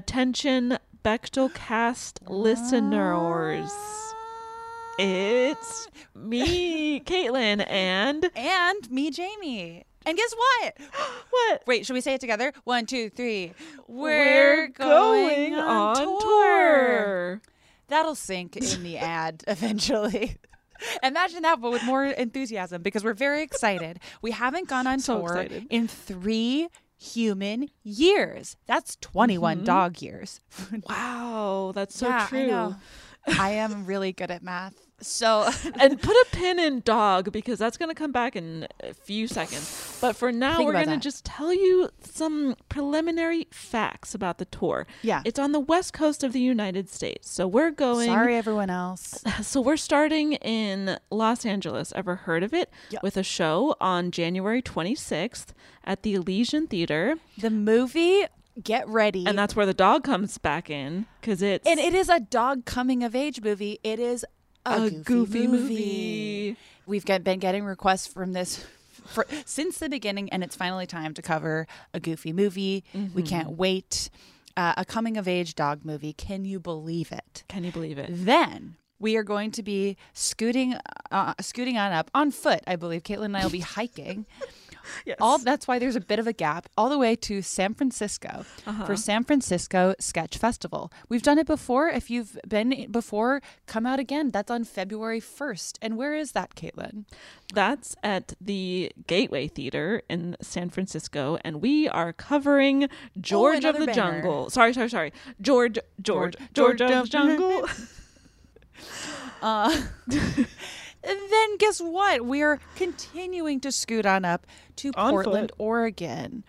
Attention, Bechdel cast listeners. It's me, Caitlin, and And me, Jamie. And guess what? what? Wait, should we say it together? One, two, three. We're going on tour. That'll sink in the ad eventually. Imagine that, but with more enthusiasm because we're very excited. We haven't gone on So tour excited. in three human years. That's 21 mm-hmm. dog years. Wow, that's so Yeah, true. I. I am really good at math. So and put a pin in dog because that's going to come back in a few seconds. But for now, Think we're going to just tell you some preliminary facts about the tour. Yeah. It's on the west coast of the United States. So we're going. sorry, everyone else. So we're starting in Los Angeles. Ever heard of it? Yep. With a show on January 26th at the Elysian Theater. The movie, get ready. And that's where the dog comes back in because it's And it is a dog coming of age movie. It is a, a goofy, goofy movie. movie. We've get, been getting requests from this for, since the beginning, and it's finally time to cover a goofy movie. We Mm-hmm. can't wait. Uh, a coming of age dog movie. Can you believe it? Can you believe it? Then we are going to be scooting, uh, scooting on up on foot. I believe Caitlin and I will be hiking. Yes. All that's why there's a bit of a gap all the way to San Francisco Uh-huh. for San Francisco Sketch Festival. We've done it before. If you've been before, come out again. That's on February 1st. And where is that, Caitlin? That's at the Gateway Theater in San Francisco, and we are covering George of the banger. Jungle. Sorry, sorry, sorry. George, George, George, George of the Jungle. Uh, and then guess what? We are continuing to scoot on up to On Portland, foot. Oregon.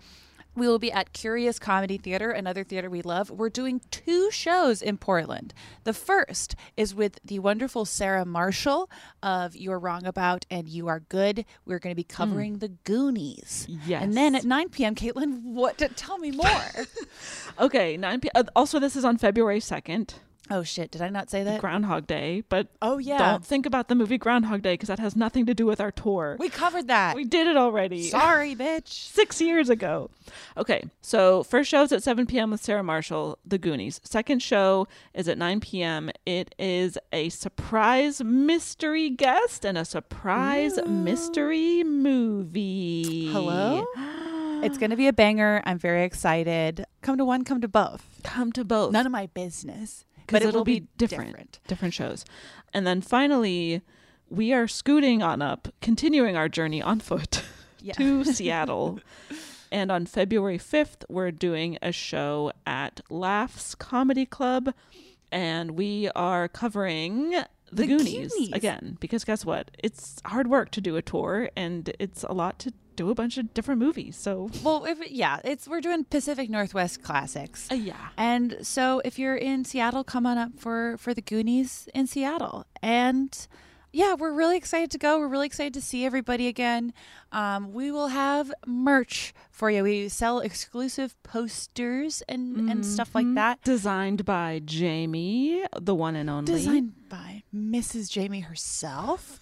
We will be at Curious Comedy Theater, another theater we love. We're doing two shows in Portland. The first is with the wonderful Sarah Marshall of You're Wrong About and You Are Good. We're going to be covering the Goonies. Yes. And then at 9 p.m., Caitlin, what? Tell me more. okay, 9 p. Uh, also, this is on February 2nd, oh, shit. Did I not say that? Groundhog Day. But Oh, yeah. don't think about the movie Groundhog Day because that has nothing to do with our tour. We covered that. we did it already. Sorry, bitch. six years ago. Okay, so first show is at 7 p.m. with Sarah Marshall, The Goonies. Second show is at 9 p.m. It is a surprise mystery guest and a surprise mystery movie. Hello? It's going to be a banger. I'm very excited. Come to one, come to both. Come to both. None of my business. Because it'll will be, be different, different. different shows. And then finally, we are scooting on up, continuing our journey on foot Yeah. to Seattle. And on February 5th, we're doing a show at Laughs Comedy Club. And we are covering The, The Goonies, Goonies. again. Because guess what? It's hard work to do a tour, and it's a lot to do a bunch of different movies. So, Well, if yeah, it's we're doing Pacific Northwest classics. uh, yeah. And so if you're in Seattle, come on up for for the Goonies in Seattle. And yeah, we're really excited to go. We're really excited to see everybody again. Um, we will have merch for you. We sell exclusive posters and, and stuff like that. Designed by Jamie, the one and only. Designed by Mrs. Jamie herself.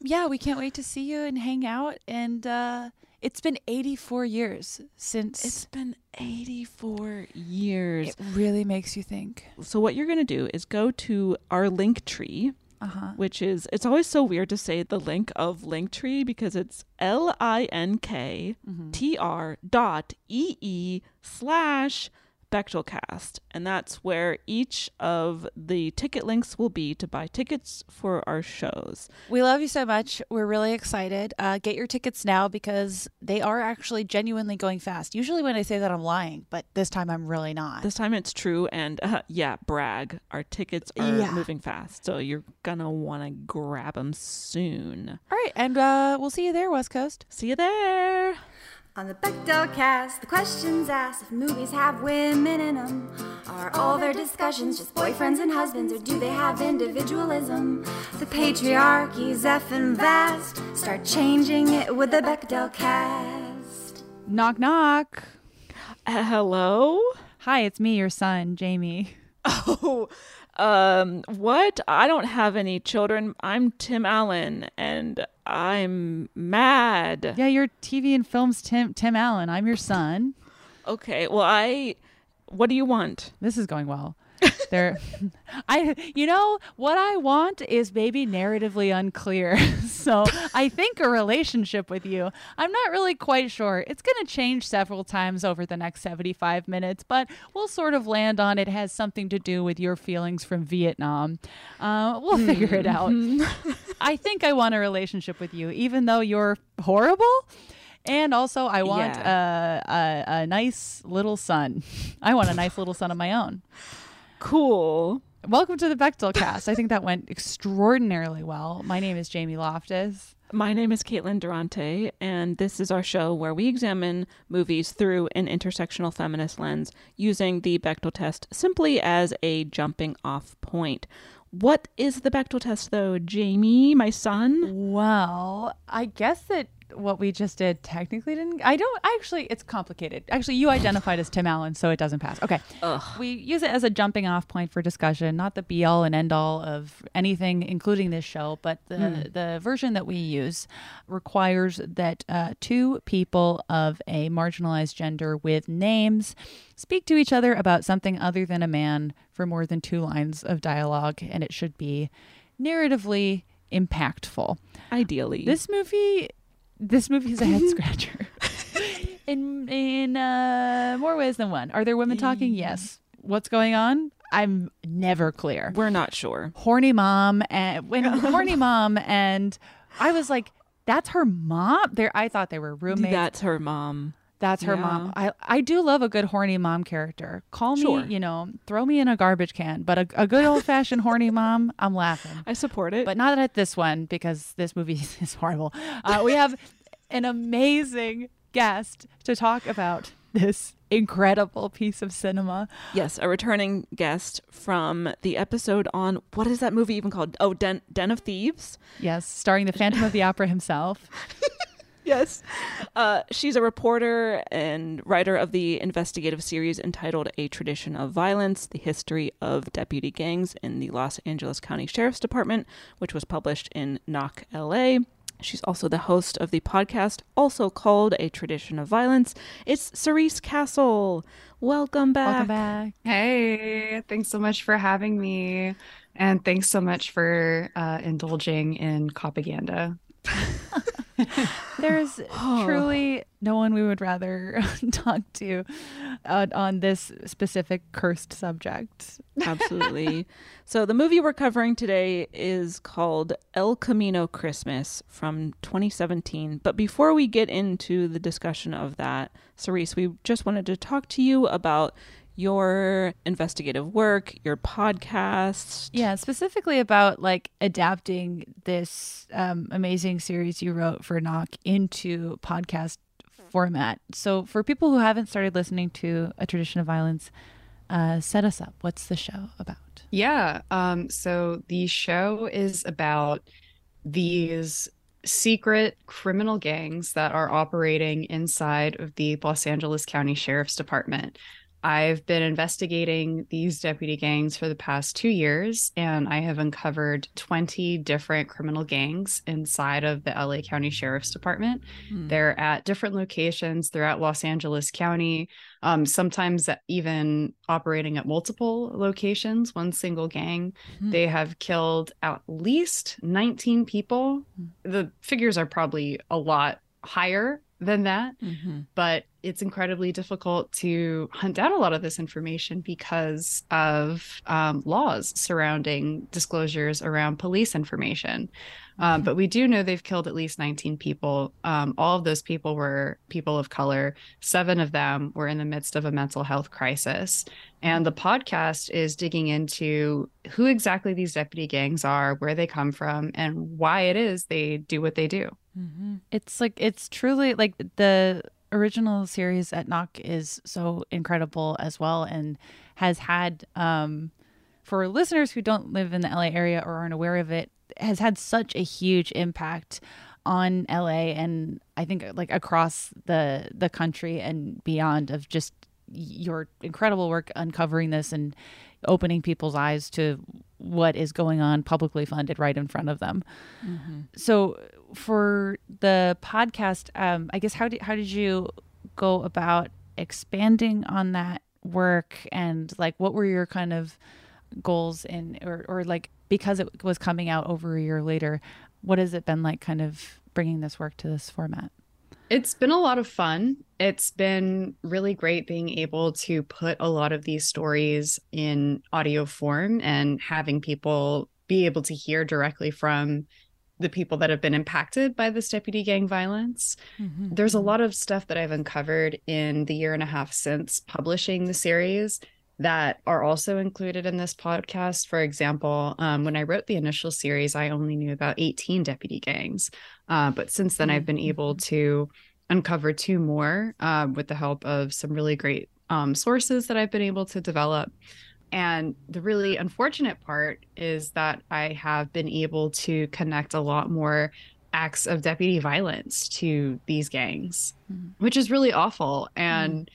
Yeah, we can't wait to see you and hang out. And uh, it's been 84 years since. It's been 84 years. it really makes you think. so what you're going to do is go to our link tree Uh-huh. which is it's always so weird to say the link of linktree because it's l-i-n-k t-r dot e-e slash Bechdelcast, and that's where each of the ticket links will be to buy tickets for our shows. We love you so much. We're really excited. Uh, get your tickets now because they are actually genuinely going fast. Usually, when I say that, I'm lying, but this time I'm really not. This time it's true, and uh, yeah, brag. Our tickets are Yeah. moving fast, so you're gonna want to grab them soon. All right, and uh, we'll see you there, West Coast. See you there. On the Bechdel cast, the questions asked if movies have women in them. Are all their discussions just boyfriends and husbands, or do they have individualism? The patriarchy's effing vast. Start changing it with the Bechdel cast. Knock, knock. Uh, hello. Hi, it's me, your son, Jamie. Oh, um, what? I don't have any children. I'm Tim Allen, and I'm mad. Yeah, your TV and films, Tim Tim Allen. I'm your son. Okay, well, I. What do you want? This is going well. There, I you know what I want is maybe narratively unclear. so I think a relationship with you. I'm not really quite sure. It's going to change several times over the next 75 minutes, but we'll sort of land on it has something to do with your feelings from Vietnam. Uh, we'll figure it out. I think I want a relationship with you, even though you're horrible. And also, I want a, a, a nice little son. I want a nice little son of my own. Cool. Welcome to the Bechdel cast. I think that went extraordinarily well. My name is Jamie Loftus. My name is Caitlin Durante, and this is our show where we examine movies through an intersectional feminist lens using the Bechdel test simply as a jumping off point. What is the Bechdel test, though, Jamie, my son? Well, I guess that what we just did technically didn't. I don't actually. It's complicated. Actually, you identified as Tim Allen, so it doesn't pass. Okay. Ugh. We use it as a jumping off point for discussion, not the be all and end all of anything, including this show. But the the version that we use requires that uh, two people of a marginalized gender with names speak to each other about something other than a man for more than two lines of dialogue, and it should be narratively impactful. Ideally. This movie, this movie is a head scratcher. in in uh, more ways than one. Are there women talking? Yes. What's going on? I'm never clear. We're not sure. Horny mom and when horny mom and I was like, that's her mom. There, I thought they were roommates. That's her mom. That's her Yeah. mom. I I do love a good horny mom character. Call me, Sure. you know, throw me in a garbage can, but a, a good old fashioned horny mom, I'm laughing I support it. but not at this one because this movie is horrible. Uh, we have an amazing guest to talk about this incredible piece of cinema. yes, a returning guest from the episode on what is that movie even called? Oh, Den, Den of Thieves. Yes, starring the Phantom of the Opera himself. Yes. Uh, she's a reporter and writer of the investigative series entitled A Tradition of Violence The History of Deputy Gangs in the Los Angeles County Sheriff's Department, which was published in Knock, LA. She's also the host of the podcast, also called A Tradition of Violence. It's Cerise Castle. Welcome back. Welcome back. Hey, thanks so much for having me. And thanks so much for uh, indulging in propaganda. There's truly no one we would rather talk to uh, on this specific cursed subject. Absolutely. so the movie we're covering today is called El Camino Christmas from 2017. But before we get into the discussion of that, Cerise, we just wanted to talk to you about your investigative work, your podcast. Yeah, specifically about like adapting this um, amazing series you wrote for Knock into podcast format. So, for people who haven't started listening to A Tradition of Violence, uh, set us up. What's the show about? Yeah. Um, so the show is about these secret criminal gangs that are operating inside of the Los Angeles County Sheriff's Department. I've been investigating these deputy gangs for the past two years, and I have uncovered 20 different criminal gangs inside of the LA County Sheriff's Department. Hmm. They're at different locations throughout Los Angeles County, um, sometimes even operating at multiple locations, one single gang. Hmm. They have killed at least 19 people. The figures are probably a lot higher than that Mhm. but it's incredibly difficult to hunt down a lot of this information because of um, laws surrounding disclosures around police information. Um, but we do know they've killed at least 19 people. Um, all of those people were people of color. Seven of them were in the midst of a mental health crisis. And the podcast is digging into who exactly these deputy gangs are, where they come from, and why it is they do what they do. It's like it's truly like the original series at Knock is so incredible as well and has had um for listeners who don't live in the LA area or aren't aware of it has had such a huge impact on LA and I think like across the the country and beyond of just your incredible work uncovering this and opening people's eyes to what is going on publicly funded right in front of them. So for the podcast, um, I guess how did how did you go about expanding on that work and like what were your kind of goals in or or like because it was coming out over a year later, what has it been like kind of bringing this work to this format? It's been a lot of fun. It's been really great being able to put a lot of these stories in audio form and having people be able to hear directly from the people that have been impacted by this deputy gang violence. Mm-hmm. There's a lot of stuff that I've uncovered in the year and a half since publishing the series that are also included in this podcast. For example, um, when I wrote the initial series, I only knew about 18 deputy gangs. Uh, but since then, I've been able to uncover two more uh, with the help of some really great um, sources that I've been able to develop. And the really unfortunate part is that I have been able to connect a lot more acts of deputy violence to these gangs, which is really awful and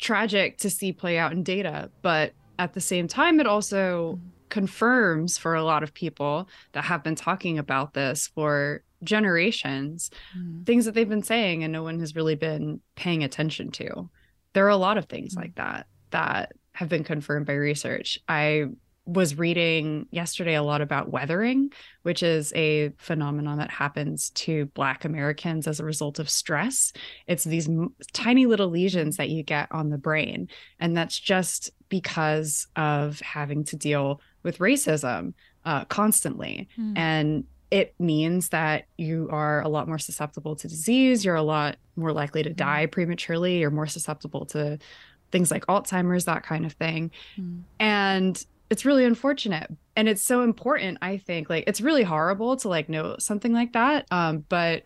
tragic to see play out in data. But at the same time, it also confirms for a lot of people that have been talking about this for generations mm. things that they've been saying and no one has really been paying attention to. There are a lot of things mm. like that that have been confirmed by research. I was reading yesterday a lot about weathering, which is a phenomenon that happens to Black Americans as a result of stress. It's these m- tiny little lesions that you get on the brain. And that's just because of having to deal with racism uh, constantly. Hmm. And it means that you are a lot more susceptible to disease. You're a lot more likely to hmm. die prematurely. You're more susceptible to things like Alzheimer's, that kind of thing. Hmm. And it's really unfortunate. And it's so important, I think. Like it's really horrible to like know something like that. Um, but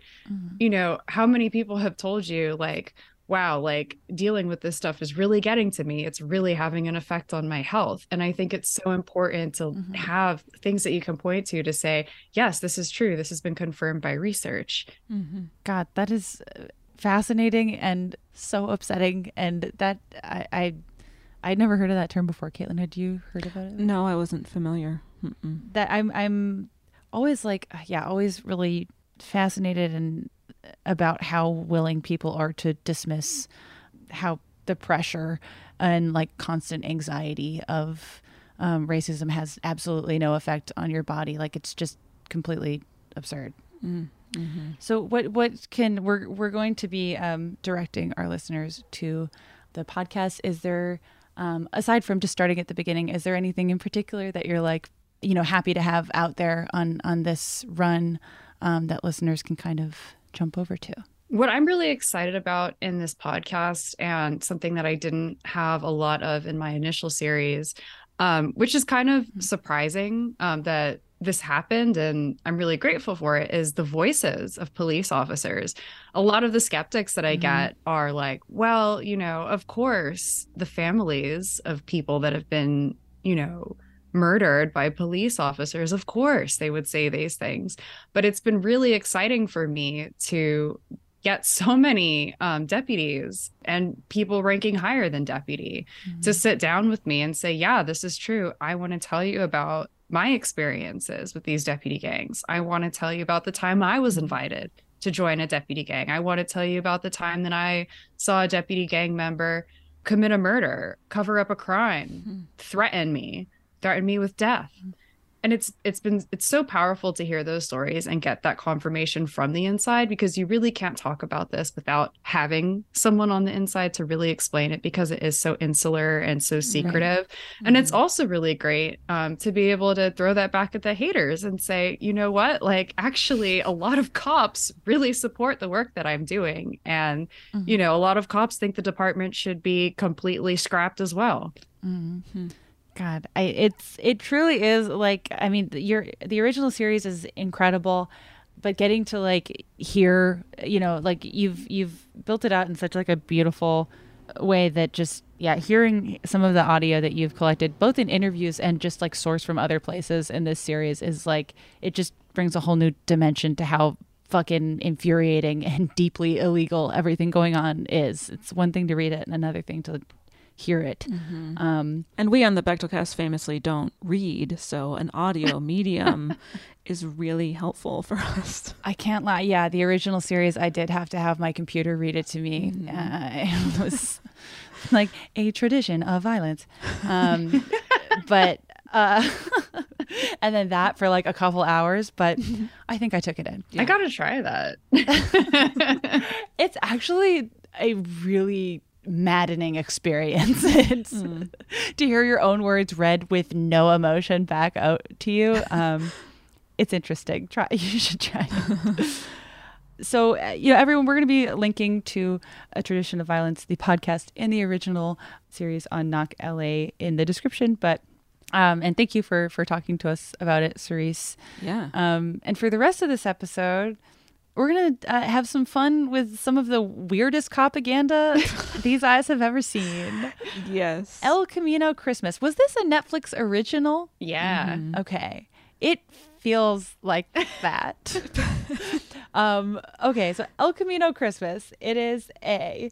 you know, how many people have told you like, wow, like dealing with this stuff is really getting to me. It's really having an effect on my health. And I think it's so important to have things that you can point to to say, yes, this is true. This has been confirmed by research. God, that is uh, fascinating and so upsetting. And that I, I I'd never heard of that term before. Caitlin, had you heard about it? No, I wasn't familiar. Mm-mm. That I'm I'm always like yeah, always really fascinated and about how willing people are to dismiss how the pressure and like constant anxiety of um, racism has absolutely no effect on your body. Like it's just completely absurd. So what what can we're we're going to be um, directing our listeners to the podcast? Is there um, aside from just starting at the beginning, is there anything in particular that you're like you know happy to have out there on on this run um, that listeners can kind of jump over to? What I'm really excited about in this podcast, and something that I didn't have a lot of in my initial series, um, which is kind of surprising um, that this happened, and I'm really grateful for it, is the voices of police officers. A lot of the skeptics that I get are like, well, you know, of course, the families of people that have been, you know, murdered by police officers, of course they would say these things. But it's been really exciting for me to get so many um, deputies and people ranking higher than deputy mm-hmm. to sit down with me and say, Yeah, this is true. I want to tell you about my experiences with these deputy gangs. I want to tell you about the time I was invited to join a deputy gang. I want to tell you about the time that I saw a deputy gang member commit a murder, cover up a crime, mm-hmm. threaten me, threaten me with death. Mm-hmm and it's it's been it's so powerful to hear those stories and get that confirmation from the inside because you really can't talk about this without having someone on the inside to really explain it because it is so insular and so secretive right. and mm-hmm. it's also really great um, to be able to throw that back at the haters and say you know what like actually a lot of cops really support the work that i'm doing and mm-hmm. you know a lot of cops think the department should be completely scrapped as well mm-hmm. God, I it's it truly is like I mean your the original series is incredible, but getting to like hear you know like you've you've built it out in such like a beautiful way that just yeah hearing some of the audio that you've collected both in interviews and just like sourced from other places in this series is like it just brings a whole new dimension to how fucking infuriating and deeply illegal everything going on is. It's one thing to read it and another thing to hear it. Mm-hmm. Um, and we on the Bechdelcast famously don't read, so an audio medium is really helpful for us. I can't lie. Yeah, the original series, I did have to have my computer read it to me. Mm-hmm. Uh, it was like a tradition of violence. Um, but. Uh, and then that for like a couple hours, but I think I took it in. Yeah. I gotta try that. it's actually a really maddening experience mm. to hear your own words read with no emotion back out to you um, it's interesting. Try you should try so uh, you know everyone we're going to be linking to a tradition of violence the podcast and the original series on knock la in the description. But um, and thank you for for talking to us about it cerise. Yeah. Um, and for the rest of this episode we're gonna uh, have some fun with some of the weirdest propaganda these eyes have ever seen. Yes. El Camino Christmas. Was this a Netflix original? Yeah. Mm-hmm. Okay. It feels like that. um, okay, so El Camino Christmas. It is a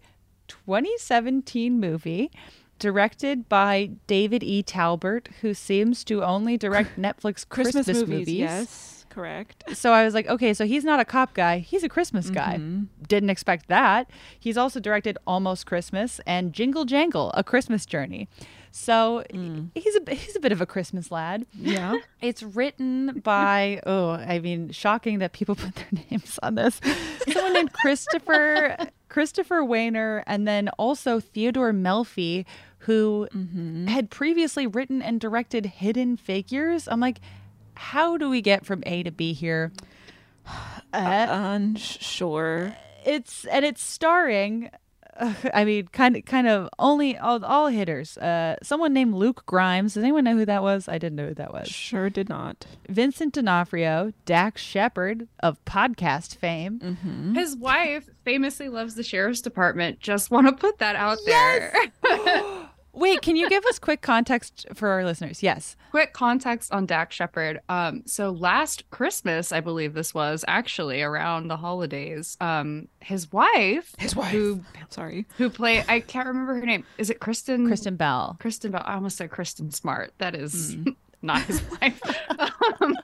2017 movie directed by David E. Talbert, who seems to only direct Netflix Christmas, Christmas movies. movies. Yes. Correct. So I was like, okay, so he's not a cop guy. He's a Christmas guy. Mm-hmm. Didn't expect that. He's also directed Almost Christmas and Jingle Jangle, A Christmas Journey. So mm. he's a he's a bit of a Christmas lad. Yeah. It's written by oh, I mean, shocking that people put their names on this. Someone named Christopher Christopher Wehner and then also Theodore Melfi who mm-hmm. had previously written and directed Hidden Figures. I'm like, how do we get from A to B here? Uh, unsure. It's and it's starring. Uh, I mean, kind of, kind of only all, all hitters. Uh, someone named Luke Grimes. Does anyone know who that was? I didn't know who that was. Sure, did not. Vincent D'Onofrio, Dax Shepard of podcast fame. Mm-hmm. His wife famously loves the sheriff's department. Just want to put that out yes! there. Wait, can you give us quick context for our listeners? Yes. Quick context on Dax Shepard. Um, so last Christmas, I believe this was actually around the holidays. Um, his wife, his wife, who sorry, who played I can't remember her name. Is it Kristen? Kristen Bell. Kristen Bell. I almost said Kristen Smart. That is mm. not his wife. um,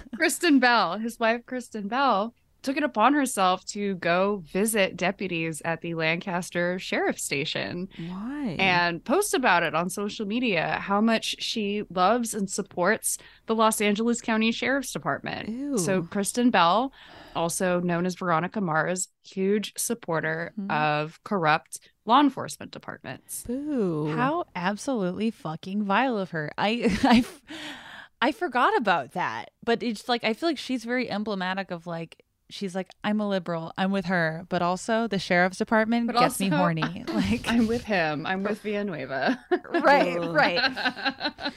Kristen Bell, his wife, Kristen Bell took it upon herself to go visit deputies at the Lancaster Sheriff Station. Why? And post about it on social media how much she loves and supports the Los Angeles County Sheriff's Department. Ew. So Kristen Bell, also known as Veronica Mars, huge supporter mm-hmm. of corrupt law enforcement departments. Ooh. How absolutely fucking vile of her. I I I forgot about that. But it's like I feel like she's very emblematic of like she's like, I'm a liberal. I'm with her, but also the sheriff's department but gets also, me horny. Like I'm with him. I'm with Villanueva. right, right.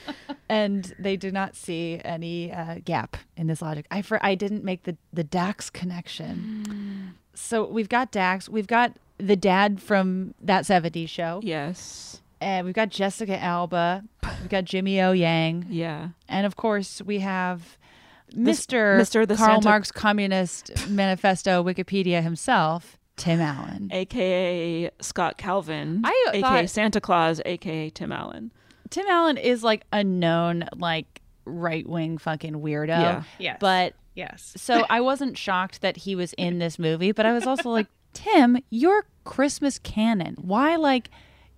and they do not see any uh, gap in this logic. I for I didn't make the the Dax connection. Mm. So we've got Dax. We've got the dad from that 70s show. Yes. And we've got Jessica Alba. We've got Jimmy O Yang. Yeah. And of course, we have Mr. Mr. the Karl Santa- Marx Communist Manifesto Wikipedia himself, Tim Allen. AKA Scott Calvin. I AKA thought- Santa Claus, AKA Tim Allen. Tim Allen is like a known like right wing fucking weirdo. Yeah. Yes. But yes. so I wasn't shocked that he was in this movie, but I was also like, Tim, you're Christmas canon. Why like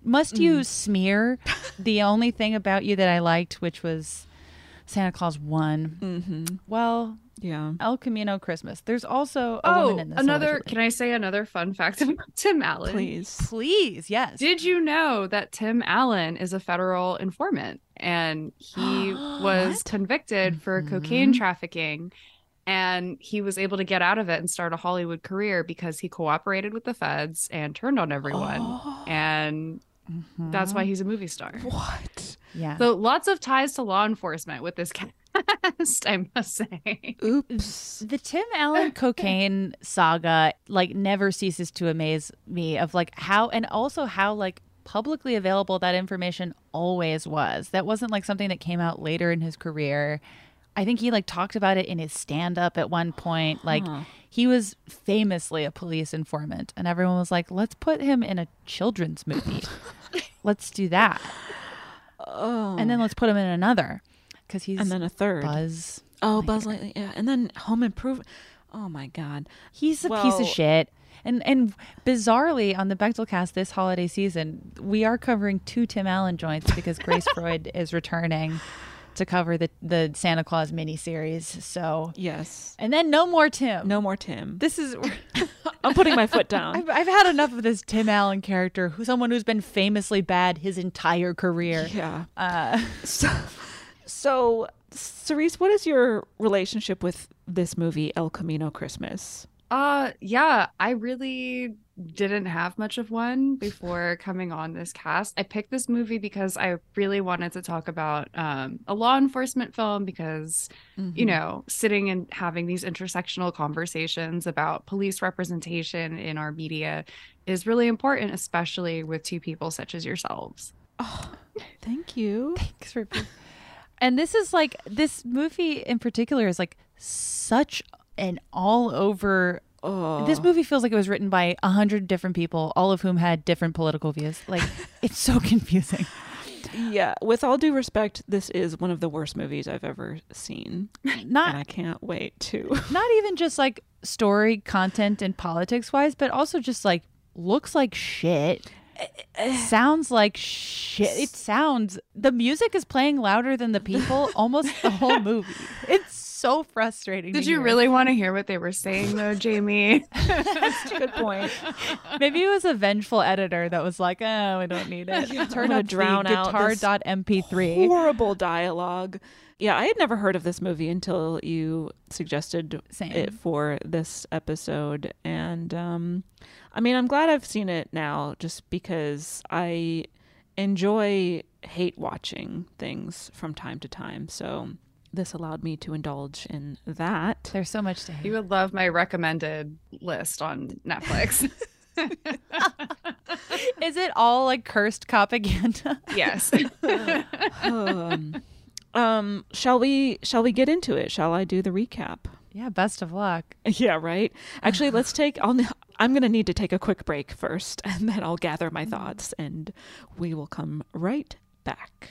must you Mm. smear the only thing about you that I liked, which was Santa Claus one? Mm-hmm. Well, Yeah. El Camino Christmas. There's also a Oh, woman in this. another. allegedly. Can I say another fun fact about Tim Allen? Please. Please, yes. Did you know that Tim Allen is a federal informant and he was convicted for cocaine trafficking and he was able to get out of it and start a Hollywood career because he cooperated with the feds and turned on everyone and that's why mm-hmm. he's a movie star. What? Yeah. So lots of ties to law enforcement with this cast, I must say. Oops. the Tim Allen cocaine saga like never ceases to amaze me of like how and also how like publicly available that information always was. That wasn't like something that came out later in his career. I think he like talked about it in his stand up at one point. Like he was famously a police informant and everyone was like, "Let's put him in a children's movie. let's do that." Oh. And then let's put him in another cuz he's and then a third. Buzz. Oh, Buzz Lightyear. Yeah. And then Home Improvement. Oh my God. He's a piece of shit. And and bizarrely on the Bechdel cast this holiday season, we are covering two Tim Allen joints because Grace Freud is returning to cover the the Santa Claus miniseries. So Yes. and then no more Tim. No more Tim. This is I'm putting my foot down. I've, I've had enough of this Tim Allen character, who someone who's been famously bad his entire career. Yeah. Uh, So, so Cerise, what is your relationship with this movie, El Camino Christmas? Uh yeah, I really didn't have much of one before coming on this cast. I picked this movie because I really wanted to talk about um, a law enforcement film because you know, sitting and having these intersectional conversations about police representation in our media is really important, especially with two people such as yourselves. Oh, Thank you. Thanks for being- And this is like this movie in particular is like such an all over Oh. this movie feels like it was written by a hundred different people, all of whom had different political views. Like it's so confusing. Yeah, with all due respect, this is one of the worst movies I've ever seen. and Not I can't wait to. not even just like story, content, and politics wise, but also just like looks like shit. Sounds like shit. It sounds the music is playing louder than the people almost the whole movie. It's so frustrating. Did you hear. really want to hear what they were saying though, Jamie? Good point. Maybe it was a vengeful editor that was like, "Oh, we don't need it. Turn gonna up drown the out guitar this dot MP3." Horrible dialogue. Yeah, I had never heard of this movie until you suggested Same. it for this episode. And um, I mean, I'm glad I've seen it now just because I enjoy hate watching things from time to time. So this allowed me to indulge in that. There's so much to You would love my recommended list on Netflix. Is it all like cursed propaganda? yes. um, um, shall we shall we get into it? Shall I do the recap? yeah, best of luck. Yeah, right. Actually, let's take. I'll. I'm going to need to take a quick break first, and then I'll gather my thoughts, and we will come right back.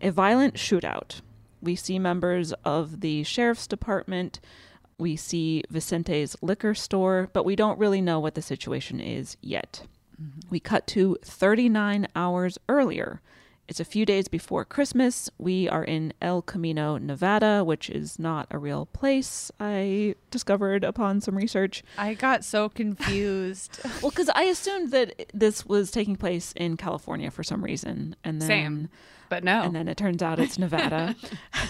a violent shootout. We see members of the sheriff's department. We see Vicente's liquor store, but we don't really know what the situation is yet. Mm-hmm. We cut to 39 hours earlier. It's a few days before Christmas. We are in El Camino, Nevada, which is not a real place, I discovered upon some research. I got so confused. Well, because I assumed that this was taking place in California for some reason, and then Same. But no. and then it turns out it's Nevada.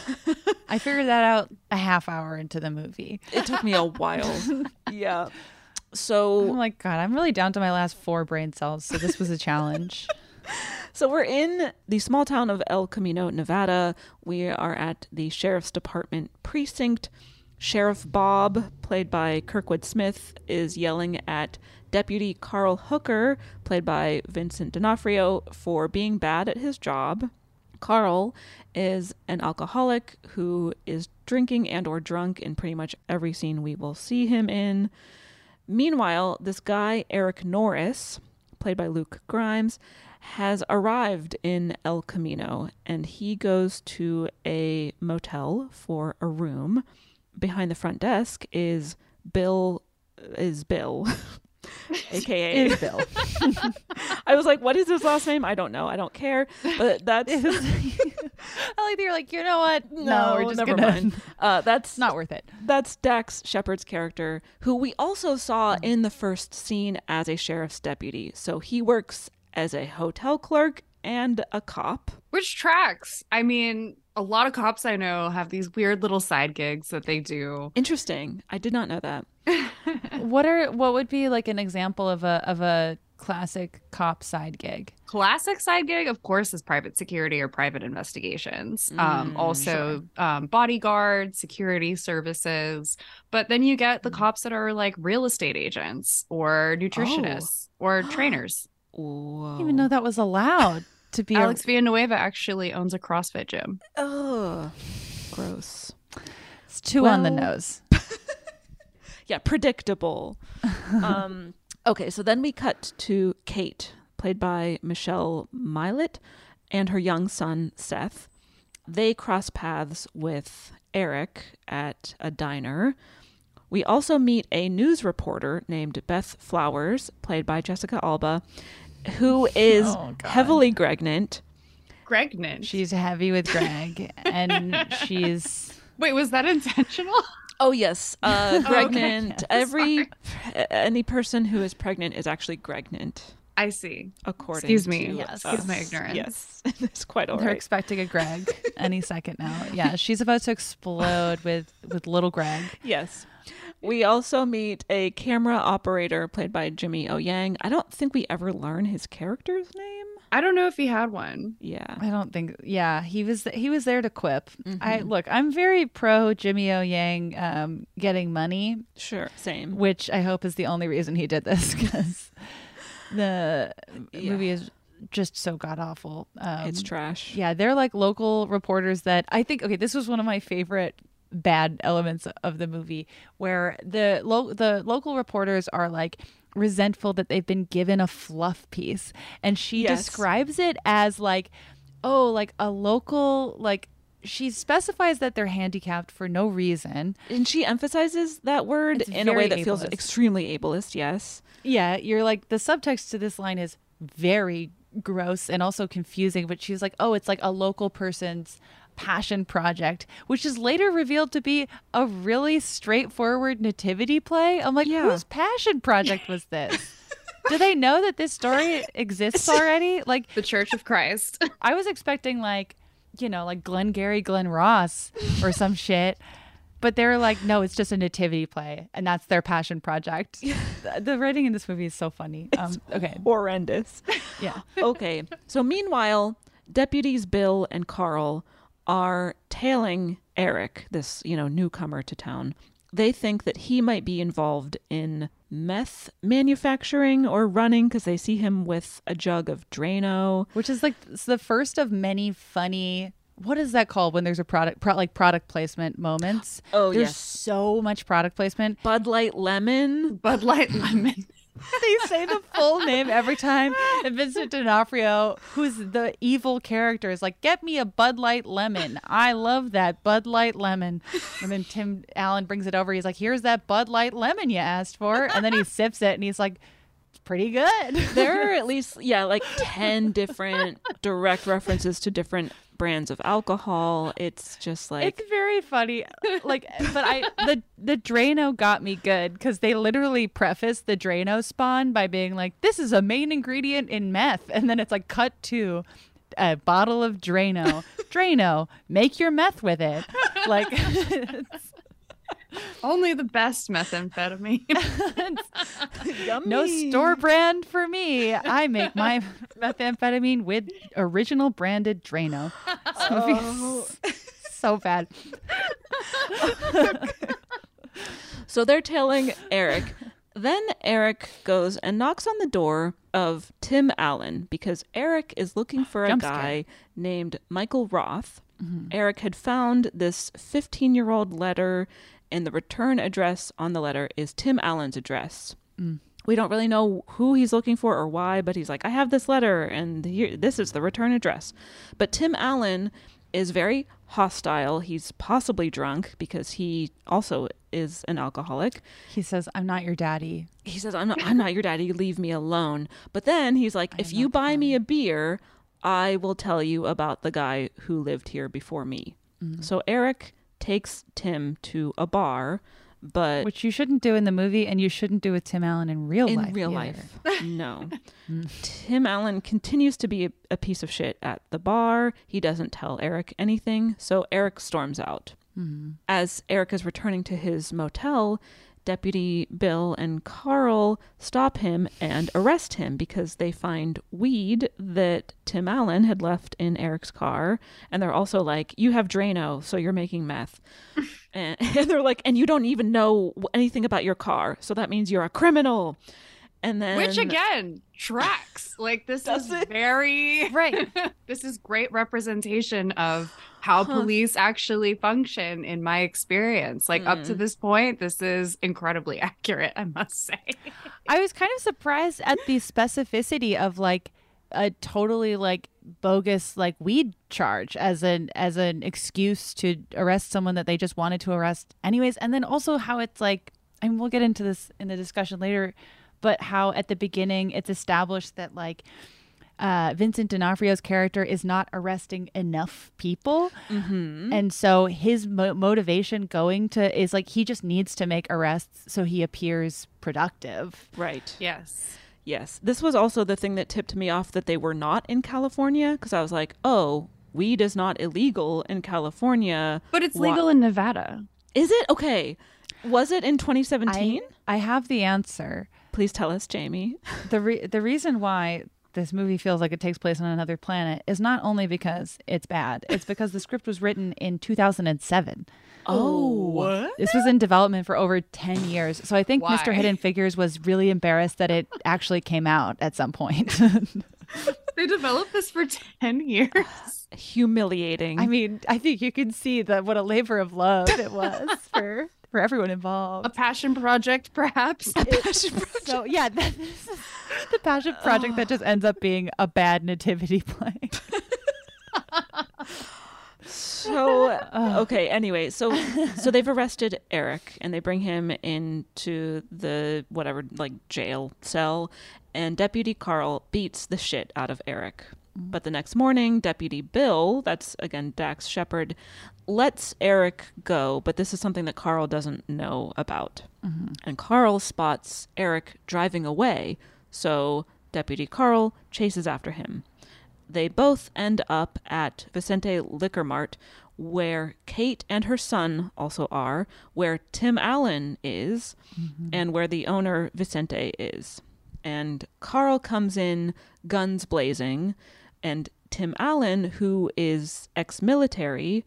I figured that out a half hour into the movie. it took me a while. yeah. So I'm like, God, I'm really down to my last four brain cells, so this was a challenge. So we're in the small town of El Camino, Nevada. We are at the sheriff's department precinct. Sheriff Bob, played by Kurtwood Smith, is yelling at Deputy Carl Hooker, played by Vincent D'Onofrio, for being bad at his job. Carl is an alcoholic who is drinking and or drunk in pretty much every scene we will see him in. Meanwhile, this guy Eric Norris, played by Luke Grimes, has arrived in El Camino and he goes to a motel for a room. Behind the front desk is Bill is Bill. AKA Is Bill. I was like, what is his last name? I don't know. I don't care. But that's I like that you're like, you know what? No, we're just never gonna. mind. Uh, that's not worth it. that's Dax Shepard's character, who we also saw in the first scene as a sheriff's deputy. So he works as a hotel clerk and a cop. Which tracks? I mean, a lot of cops I know have these weird little side gigs that they do. Interesting. I did not know that. What are what would be like an example of a of a classic cop side gig? Classic side gig, of course, is private security or private investigations. um, Mm, also, um, bodyguard, security services. But then you get the cops that are like real estate agents or nutritionists or trainers. Whoa. I didn't even know that was allowed to be. Alex Villanueva actually owns a CrossFit gym. Ugh. Gross. it's too on the nose. Yeah, predictable. um, okay, so then we cut to Kate, played by Michelle Mylett, and her young son, Seth. They cross paths with Eric at a diner. We also meet a news reporter named Beth Flowers, played by Jessica Alba, who is Oh, heavily pregnant. Gregnant. She's heavy with Greg, and she's Wait, was that intentional? Oh yes, uh, Okay, pregnant. Every sorry. any person who is pregnant is actually pregnant. I see. according Excuse me. to Yes. Excuse my ignorance. Yes, it's quite all they're right. expecting a Greg any second now. Yeah, she's about to explode with with little Greg. yes. We also meet a camera operator played by Jimmy O Yang. I don't think we ever learn his character's name. I don't know if he had one. Yeah. I don't think. Yeah, he was he was there to quip. I look. I'm very pro Jimmy O Yang um, getting money, Sure. Same. which I hope is the only reason he did this because the Yeah. movie is just so god awful. Um, it's trash. Yeah, they're like local reporters that I think. Okay, this was one of my favorite bad elements of the movie where the lo- the local reporters are like resentful that they've been given a fluff piece and she Yes. describes it as like oh like a local like she specifies that they're handicapped for no reason And she emphasizes that word It's in a way that feels extremely ableist, yes. yeah you're like the subtext to this line is very gross and also confusing but she's like oh it's like a local person's passion project which is later revealed to be a really straightforward nativity play i'm like Yeah. whose passion project was this do they know that this story exists already like The Church of Christ. i was expecting like you know like Glenn Gary, Glen Ross or some shit but they're like no it's just a nativity play and that's their passion project the, the writing in this movie is so funny um okay Horrendous. yeah okay. So meanwhile, deputies Bill and Carl are tailing Eric, this, you know, newcomer to town. They think that he might be involved in meth manufacturing or running because they see him with a jug of Drano. which is like it's the first of many funny what is that called when there's a product pro, like product placement moments Oh, there's yes. so much product placement Bud Light Lemon. Bud Light Lemon. they say the full name every time. And vincent d'onofrio who's the evil character is like get me a bud light lemon. I love that bud light lemon. And then tim allen brings it over. He's like here's that bud light lemon you asked for. And then he sips it and he's like it's pretty good. There are at least, yeah, like 10 different direct references to different brands of alcohol. It's just like. it's very funny like but i the the drano got me good because they literally preface the drano spawn by being like this is a main ingredient in meth and then it's like cut to a bottle of drano drano make your meth with it like it's- Only the best methamphetamine. no store brand for me i make my methamphetamine with original branded drano so, oh. so bad So they're telling Eric. then Eric goes and knocks on the door of Tim Allen because Eric is looking for a Jump scare. guy named Michael Roth. Mm-hmm. Eric had found this 15 year old letter, and the return address on the letter is Tim Allen's address. Mm. We don't really know who he's looking for or why, but he's like, I have this letter, and here, this is the return address. But Tim Allen is very hostile. He's possibly drunk because he also is an alcoholic. he says i'm not your daddy He says, I'm not, I'm not your daddy. Leave me alone. But then he's like, if you buy me a beer, I will tell you about the guy who lived here before me. Mm. So Eric takes Tim to a bar, but which you shouldn't do in the movie and you shouldn't do with tim allen in real in life In real either. life, no. Mm. Tim Allen continues to be a, a piece of shit at the bar. He doesn't tell Eric anything, so Eric storms out. Mm. As Eric is returning to his motel, Deputy Bill and Carl stop him and arrest him because they find weed that Tim Allen had left in Eric's car. And they're also like, You have Drano, so you're making meth. and, and they're like, And you don't even know anything about your car, so that means you're a criminal. And then. Which again tracks. Like this is it? very right this is great representation of how police actually function in my experience. Like up to Mm. this point, this is incredibly accurate, I must say. I was kind of surprised at the specificity of like a totally like bogus like weed charge as an as an excuse to arrest someone that they just wanted to arrest anyways and then also how it's like I mean we'll get into this in the discussion later but how at the beginning it's established that like uh, Vincent D'Onofrio's character is not arresting enough people, and so his mo- motivation going to is like he just needs to make arrests so he appears productive. Right. Yes. Yes. This was also the thing that tipped me off that they were not in California because I was like, oh, weed is not illegal in California. But it's Why- legal in Nevada. Is it? Okay. Was it in 2017? I, I have the answer. Please tell us, Jamie. the re- the reason why this movie feels like it takes place on another planet is not only because it's bad; it's because the script was written in 2007. Oh. This was in development for over 10 years. So I think Mr. Hidden Figures was really embarrassed that it actually came out at some point. they developed this for 10 years. Humiliating. I mean, I think you can see that what a labor of love it was for for everyone involved. A passion project, perhaps. A passion project. So yeah, that, this is the passion project that just ends up being a bad nativity play. so okay anyway so so they've arrested eric and they bring him into the whatever like jail cell and deputy carl beats the shit out of eric Mm-hmm. but the next morning deputy bill that's again dax shepard lets eric go but this is something that carl doesn't know about. Mm-hmm. And carl spots eric driving away so deputy carl chases after him. They both end up at Vicente Liquor Mart, where Kate and her son also are, where Tim Allen is, mm-hmm. and where the owner Vicente is. And Carl comes in guns blazing, and Tim Allen, who is ex military,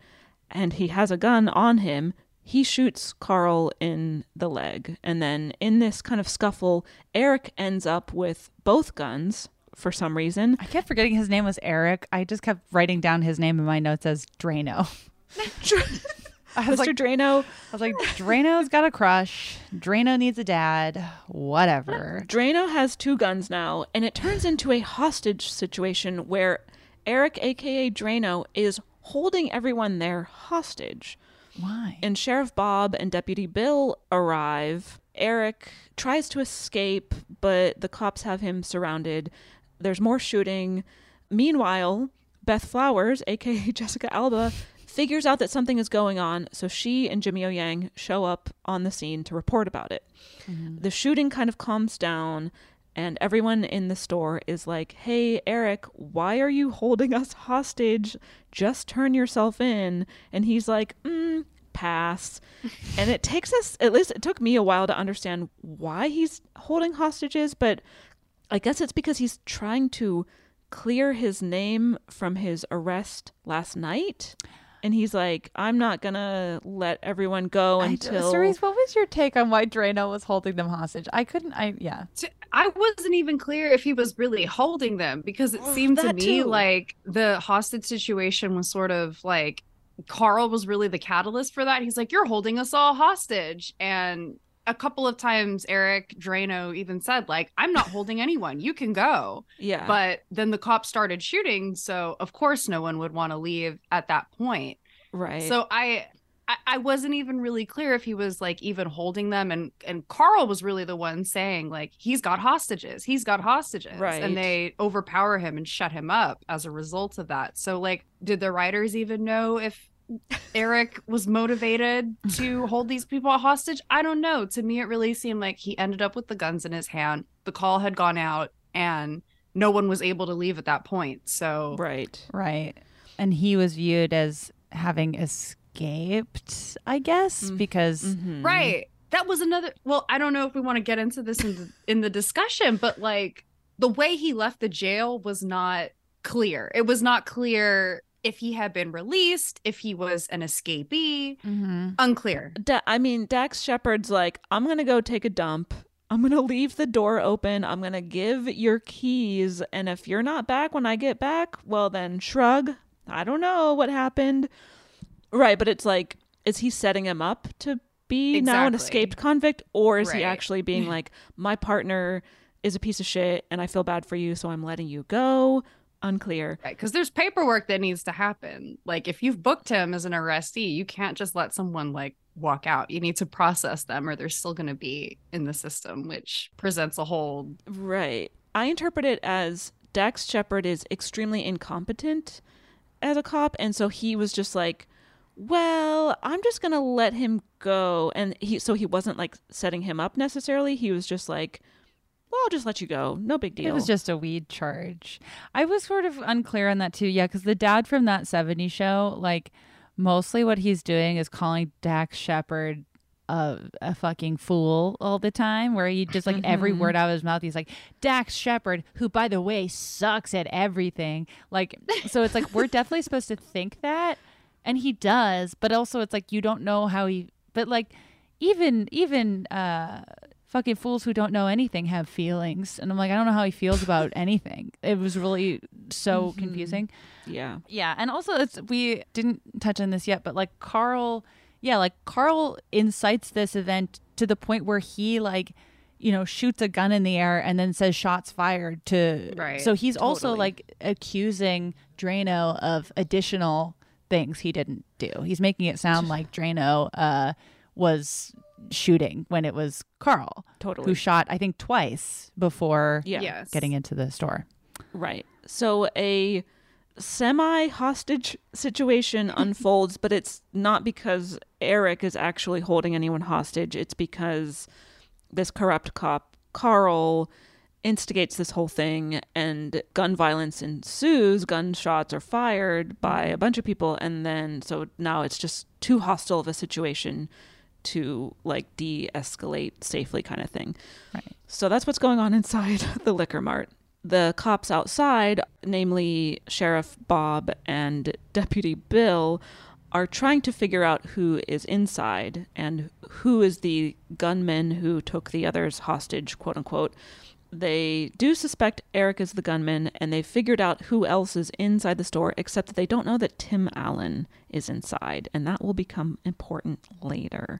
and he has a gun on him, he shoots Carl in the leg. And then in this kind of scuffle, Eric ends up with both guns for some reason. I kept forgetting his name was Eric. I just kept writing down his name in my notes as Drano. I was Mr. like, Drano. I was like, Drano's got a crush. Drano needs a dad. Whatever. Drano has two guns now, and it turns into a hostage situation where Eric, aka Drano, is holding everyone there hostage. Why? And Sheriff Bob and Deputy Bill arrive. Eric tries to escape, but the cops have him surrounded. There's more shooting. Meanwhile, Beth Flowers, aka Jessica Alba, figures out that something is going on, so she and Jimmy O Yang show up on the scene to report about it. The shooting kind of calms down, and everyone in the store is like, Hey, Eric, why are you holding us hostage? Just turn yourself in. And he's like, mm, Pass. and it takes us, at least it took me a while to understand why he's holding hostages, but I guess it's because he's trying to clear his name from his arrest last night. And he's like, I'm not gonna let everyone go until Cerise, what was your take on why Drano was holding them hostage? I couldn't. I yeah. I wasn't even clear if he was really holding them because it Oh, seemed to me too. like the hostage situation was sort of like Carl was really the catalyst for that. He's like, You're holding us all hostage. And a couple of times Eric Drano even said, like, I'm not holding anyone. You can go. yeah, But then the cops started shooting, so of course no one would want to leave at that point. right. So I, I I wasn't even really clear if he was like even holding them and and Carl was really the one saying like he's got hostages. He's got hostages. Right. And they overpower him and shut him up as a result of that. So like did the writers even know if Eric was motivated to hold these people hostage? I don't know. To me it really seemed like he ended up with the guns in his hand. The call had gone out and no one was able to leave at that point. So right. Right. And he was viewed as having escaped, I guess, because Mhm. Right. That was another well, I don't know if we want to get into this in the, in the discussion, but like the way he left the jail was not clear. It was not clear if he had been released, if he was an escapee, Mhm. unclear. Da- I mean, Dax Shepard's like, I'm gonna go take a dump. I'm gonna leave the door open. I'm gonna give your keys, and if you're not back when I get back, well then shrug. I don't know what happened. Right, but it's like, is he setting him up to be now an escaped convict, or is he actually being like, my partner is a piece of shit, and I feel bad for you, so I'm letting you go? Unclear. Right. Because there's paperwork that needs to happen. Like if you've booked him as an arrestee, you can't just let someone like walk out. You need to process them or they're still going to be in the system, which presents a whole Right. I interpret it as Dax Shepard is extremely incompetent as a cop, and so he was just like, "Well, I'm just gonna let him go," and he so he wasn't like setting him up necessarily. He was just like, "Well, I'll just let you go. No big deal." It was just a weed charge. I was sort of unclear on that too. Yeah, because the dad from that 70s show, like, mostly what he's doing is calling Dax Shepard a, a fucking fool all the time, where he just like every word out of his mouth, he's like, Dax Shepard, who, by the way, sucks at everything. Like, so it's like, we're definitely supposed to think that. And he does, but also it's like, you don't know how he, but like, even, even, uh, fucking fools who don't know anything have feelings. And I'm like, I don't know how he feels about anything. It was really so Mm-hmm. confusing. Yeah. Yeah, and also it's we didn't touch on this yet, but like Carl, yeah, like Carl incites this event to the point where he like, you know, shoots a gun in the air and then says shots fired to Right. So he's also like accusing Drano of additional things he didn't do. He's making it sound like Drano uh was shooting when it was Carl Totally. who shot I think twice before Yeah. Yes. getting into the store. Right. So a semi hostage situation unfolds, but it's not because Eric is actually holding anyone hostage. It's because this corrupt cop, Carl, instigates this whole thing and gun violence ensues. Gunshots are fired by a bunch of people. And then, so now it's just too hostile of a situation to like de escalate safely, kind of thing. Right. So that's what's going on inside the liquor mart. The cops outside, namely Sheriff Bob and Deputy Bill, are trying to figure out who is inside and who is the gunman who took the others hostage, quote unquote. They do suspect Eric is the gunman, and they've figured out who else is inside the store, except that they don't know that Tim Allen is inside, and that will become important later.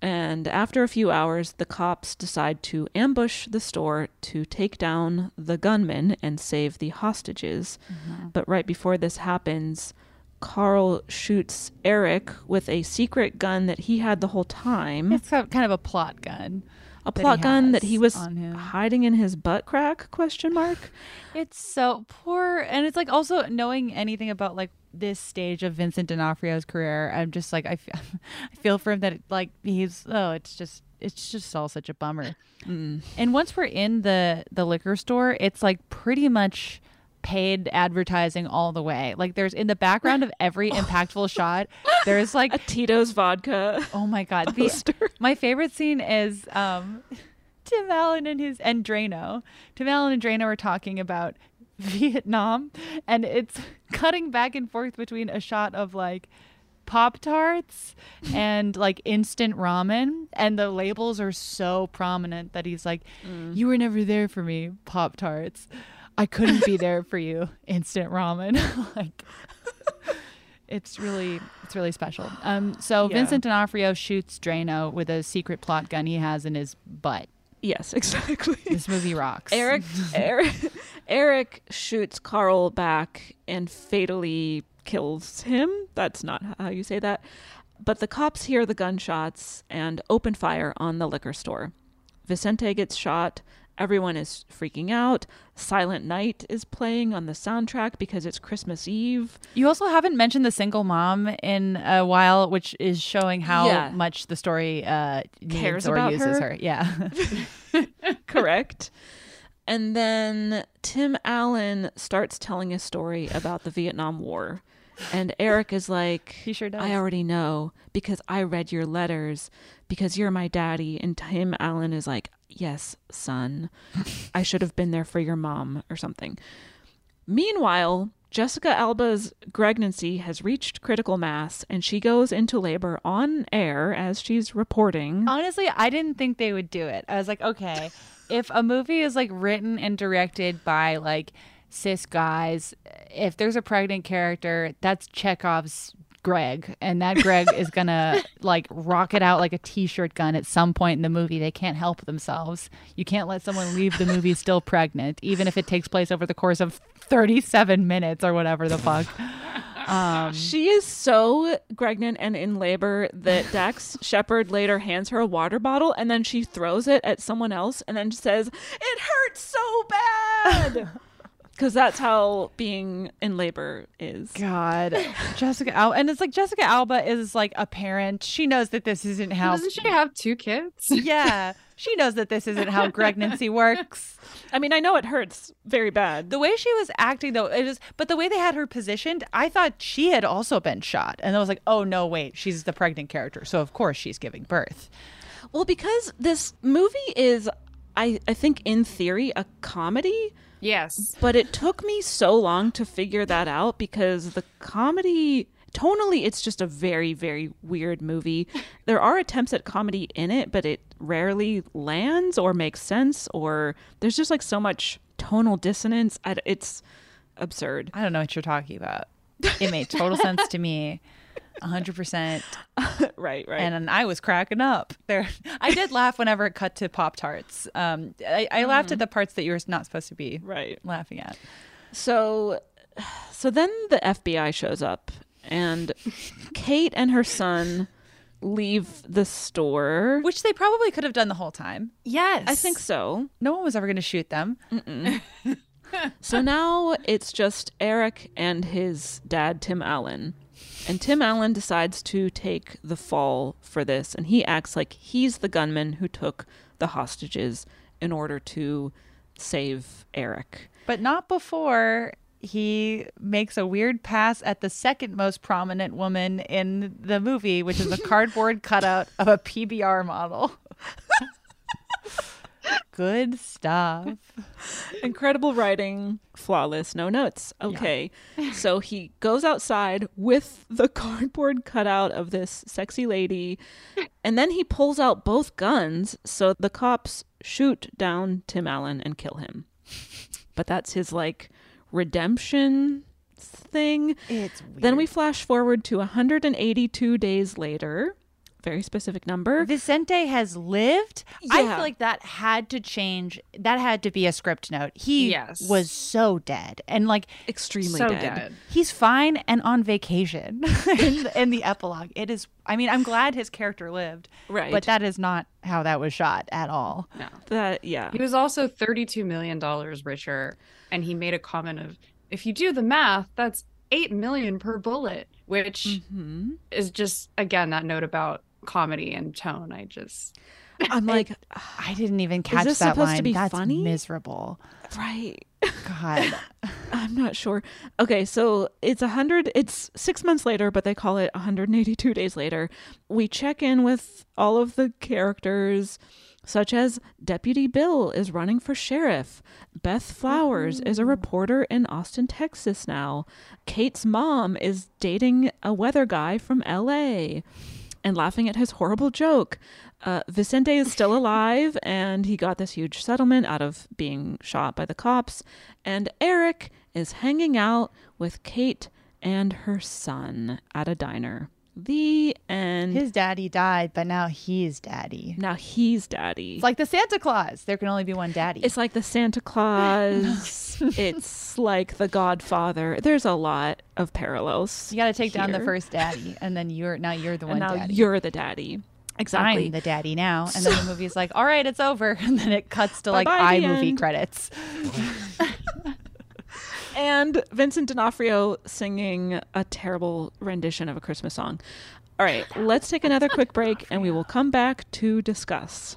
And after a few hours, the cops decide to ambush the store to take down the gunman and save the hostages. Mm-hmm. But right before this happens, Carl shoots Eric with a secret gun that he had the whole time. It's kind of a plot gun. A that plot gun that he was hiding in his butt crack question mark It's so poor, and it's like also knowing anything about like this stage of Vincent D'Onofrio's career. I'm just like I feel, I feel for him that like he's oh, it's just it's just all such a bummer. Mm. And once we're in the the liquor store, it's like pretty much paid advertising all the way. Like there's in the background of every impactful shot, there's like a tito's vodka Oh my god. The, my favorite scene is um Tim Allen and his and Drano. Tim Allen and Drano are talking about Vietnam and it's cutting back and forth between a shot of like Pop Tarts and like instant ramen, and the labels are so prominent that he's like, You were never there for me, Pop Tarts. I couldn't be there for you, instant ramen. like it's really it's really special. Um so Yeah. Vincent D'Onofrio shoots Drano with a secret plot gun he has in his butt. yes exactly This movie rocks. Eric Eric Eric shoots Carl back and fatally kills him. That's not how you say that. But the cops hear the gunshots and open fire on the liquor store. Vicente gets shot. Everyone is freaking out. Silent Night is playing on the soundtrack because it's Christmas Eve. You also haven't mentioned the single mom in a while, which is showing how Yeah. much the story uh, Cares or about uses her? her. Yeah. Correct. And then Tim Allen starts telling a story about the Vietnam War. And Eric is like, He sure does. I already know because I read your letters because you're my daddy. And Tim Allen is like, Yes, son. I should have been there for your mom or something. Meanwhile, Jessica Alba's pregnancy has reached critical mass and she goes into labor on air as she's reporting. Honestly, I didn't think they would do it. I was like, okay, if a movie is like written and directed by like cis guys, if there's a pregnant character, that's Chekhov's Greg, and that Greg is gonna like rock it out like a t-shirt gun at some point in the movie. They can't help themselves. You can't let someone leave the movie still pregnant, even if it takes place over the course of 37 minutes or whatever the fuck. Um, She is so pregnant and in labor that Dax Shepard later hands her a water bottle and then she throws it at someone else and then says, It hurts so bad. Because that's how being in labor is. God, Jessica Alba, and it's like Jessica Alba is like a parent. She knows that this isn't how. Doesn't she have two kids? Yeah, she knows that this isn't how pregnancy works. I mean, I know it hurts very bad. The way she was acting, though, it is. But the way they had her positioned, I thought she had also been shot, and I was like, oh no, wait, she's the pregnant character, so of course she's giving birth. Well, because this movie is, I, I think, in theory, a comedy. Yes. But it took me so long to figure that out because the comedy tonally it's just a very very weird movie there are attempts at comedy in it but it rarely lands or makes sense or there's just like so much tonal dissonance it's absurd I don't know what you're talking about. It made total sense to me. 100%. right right And I was cracking up there. I did laugh whenever it cut to Pop Tarts. Um, I, I laughed at the parts that you were not supposed to be right laughing at. So, so then the FBI shows up, and Kate and her son leave the store. Which they probably could have done the whole time. Yes. I think so. No one was ever going to shoot them. So now it's just Eric and his dad, Tim Allen. And Tim Allen decides to take the fall for this, and he acts like he's the gunman who took the hostages in order to save Eric. But not before he makes a weird pass at the second most prominent woman in the movie, which is a cardboard cutout of a PBR model. Good stuff. Incredible writing, flawless, no notes. Okay. so he goes outside with the cardboard cutout of this sexy lady, and then he pulls out both guns so the cops shoot down Tim Allen and kill him. But that's his like redemption thing. It's Then we flash forward to 182 days later. Very specific number. Vicente has lived. I feel like that had to change. That had to be a script note. He Yes. was so dead and like Extremely so dead. dead. he's fine and on vacation in, in the epilogue. It is. I mean, I'm glad his character lived, Right. But that is not how that was shot at all. No. That yeah. He was also $32 million richer. And he made a comment of, if you do the math, that's 8 million per bullet, which Mm-hmm. is just, again, that note about comedy and tone. I just, I'm like, I didn't even catch that supposed to line. be That's funny? miserable. right. God. I'm not sure. Okay, so it's a hundred. It's six months later, but they call it 182 days later. We check in with all of the characters, such as Deputy Bill is running for sheriff. Beth Flowers is a oh. reporter in Austin, Texas now. Kate's mom is dating a weather guy from L.A. and laughing at his horrible joke. Uh, Vicente is still alive, and he got this huge settlement out of being shot by the cops. And Eric is hanging out with Kate and her son at a diner. The end. His daddy died, but now he's daddy. now he's daddy. It's like the Santa Claus. There can only be one daddy. It's like the Santa Claus. it's like the Godfather. There's a lot of parallels. you got to take down the first daddy, and then you're now you're the one and now daddy. you're the daddy. Exactly. I'm the daddy now, and then the movie's like, all right, it's over, and then it cuts to like iMovie credits. And Vincent D'Onofrio singing a terrible rendition of a Christmas song. All right, let's take another quick break and we will come back to discuss.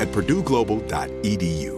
at purdueglobal.edu.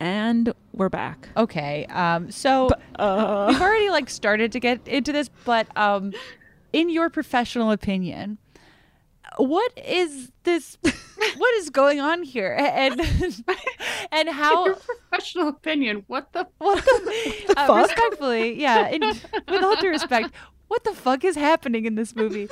And we're back. Okay. Um, so uh, we've already like started to get into this, but um, in your professional opinion, what is this? what is going on here? And and how? Your professional opinion. What the? What the? uh, respectfully, yeah. In, with all due respect, what the fuck is happening in this movie?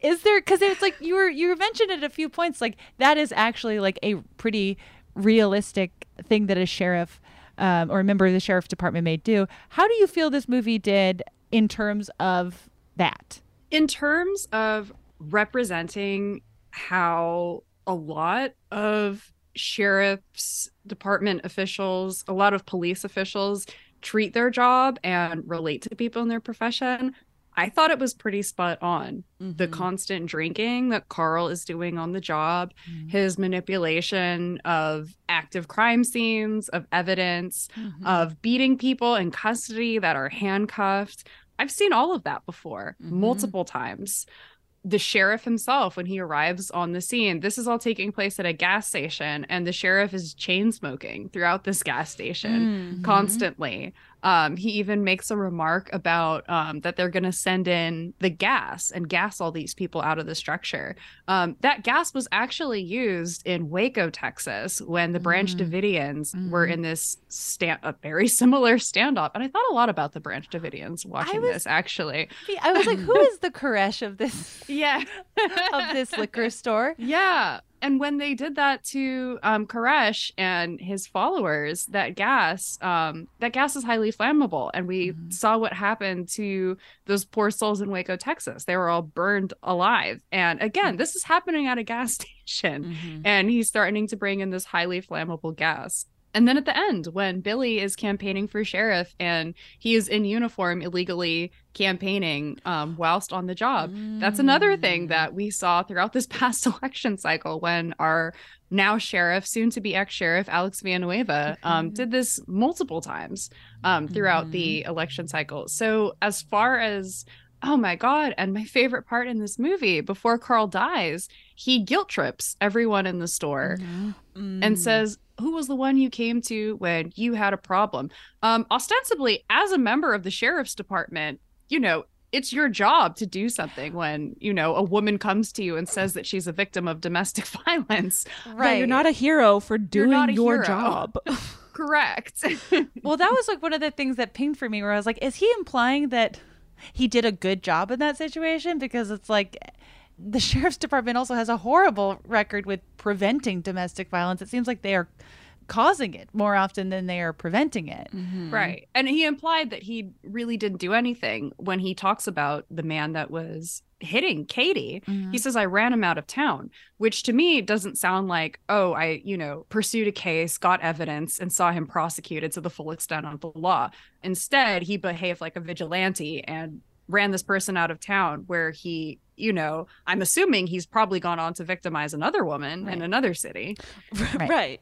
Is there? Because it's like you were you were mentioned at a few points. Like that is actually like a pretty realistic thing that a sheriff um, or a member of the sheriff department may do. How do you feel this movie did in terms of that? In terms of representing how a lot of sheriff's department officials, a lot of police officials treat their job and relate to people in their profession, I thought it was pretty spot on. Mm-hmm. The constant drinking that Carl is doing on the job, mm-hmm. his manipulation of active crime scenes, of evidence, mm-hmm. of beating people in custody that are handcuffed. I've seen all of that before mm-hmm. multiple times the sheriff himself when he arrives on the scene this is all taking place at a gas station and the sheriff is chain smoking throughout this gas station mm-hmm. constantly um, he even makes a remark about um, that they're going to send in the gas and gas all these people out of the structure. Um, that gas was actually used in Waco, Texas, when the Branch mm-hmm. Davidians mm-hmm. were in this stand, a very similar standoff. And I thought a lot about the Branch Davidians watching was, this. Actually, I was like, "Who is the Koresh of this? Yeah, of this liquor store? Yeah." And when they did that to um, Koresh and his followers, that gas, um, that gas is highly flammable, and we mm-hmm. saw what happened to those poor souls in Waco, Texas. They were all burned alive. And again, mm-hmm. this is happening at a gas station, mm-hmm. and he's threatening to bring in this highly flammable gas. And then at the end, when Billy is campaigning for sheriff and he is in uniform illegally campaigning um, whilst on the job, mm. that's another thing mm. that we saw throughout this past election cycle when our now sheriff, soon to be ex sheriff, Alex Villanueva, um, mm-hmm. did this multiple times um, throughout mm-hmm. the election cycle. So, as far as oh my god and my favorite part in this movie before carl dies he guilt trips everyone in the store mm-hmm. mm. and says who was the one you came to when you had a problem? Um, ostensibly, as a member of the sheriff's department, you know, it's your job to do something when you know a woman comes to you and says that she's a victim of domestic violence right you're not a hero for doing your hero. job correct well that was like one of the things that pinged for me where i was like is he implying that he did a good job in that situation because it's like the sheriff's department also has a horrible record with preventing domestic violence. It seems like they are causing it more often than they are preventing it. Mm-hmm. Right. And he implied that he really didn't do anything when he talks about the man that was hitting Katie. Mm-hmm. He says, I ran him out of town, which to me doesn't sound like, oh, I, you know, pursued a case, got evidence, and saw him prosecuted to the full extent of the law. Instead, he behaved like a vigilante and ran this person out of town where he you know i'm assuming he's probably gone on to victimize another woman right. in another city right. right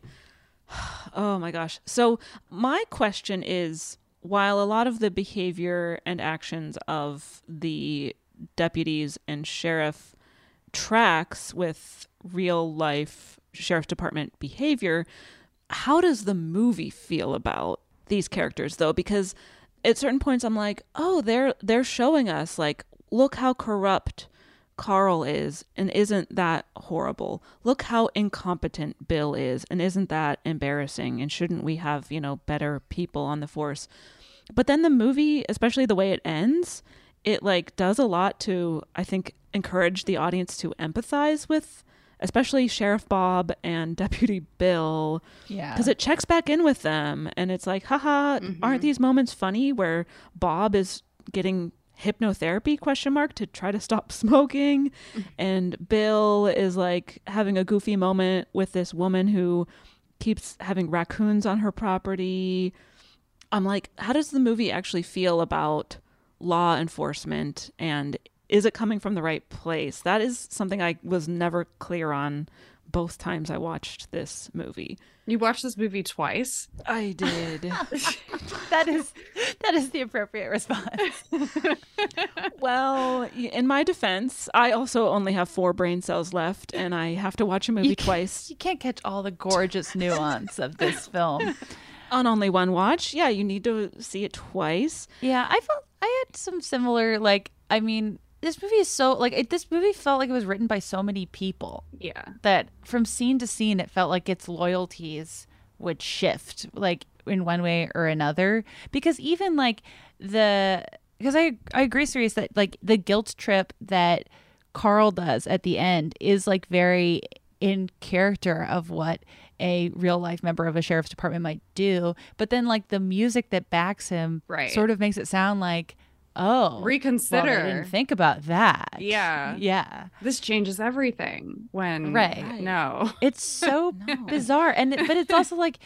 oh my gosh. So my question is while a lot of the behavior and actions of the deputies and sheriff tracks with real life sheriff department behavior how does the movie feel about these characters though? Because at certain points I'm like, oh, they're they're showing us like, look how corrupt Carl is, and isn't that horrible? Look how incompetent Bill is, and isn't that embarrassing? And shouldn't we have, you know, better people on the force? But then the movie, especially the way it ends, it like does a lot to, I think, encourage the audience to empathize with especially Sheriff Bob and Deputy Bill. Yeah. Because it checks back in with them and it's like, haha, mm-hmm. aren't these moments funny where Bob is getting hypnotherapy question mark to try to stop smoking and bill is like having a goofy moment with this woman who keeps having raccoons on her property. I'm like, how does the movie actually feel about law enforcement and is it coming from the right place? That is something I was never clear on both times I watched this movie. You watched this movie twice? I did. that is that is the appropriate response. well, in my defense, I also only have four brain cells left and I have to watch a movie You twice. You can't catch all the gorgeous nuance of this film. On only one watch? Yeah, you need to see it twice. Yeah, I felt I had some similar like I mean this movie is so like it, this movie felt like it was written by so many people Yeah. that from scene to scene it felt like its loyalties would shift like in one way or another because even like the because I I agree Cerise that like the guilt trip that Carl does at the end is like very in character of what a real life member of a sheriff's department might do but then like the music that backs him Right. sort of makes it sound like oh well, Reconsider. I didn't think about that Yeah. yeah This changes everything when Right. no. it's so bizarre and it- but it's also like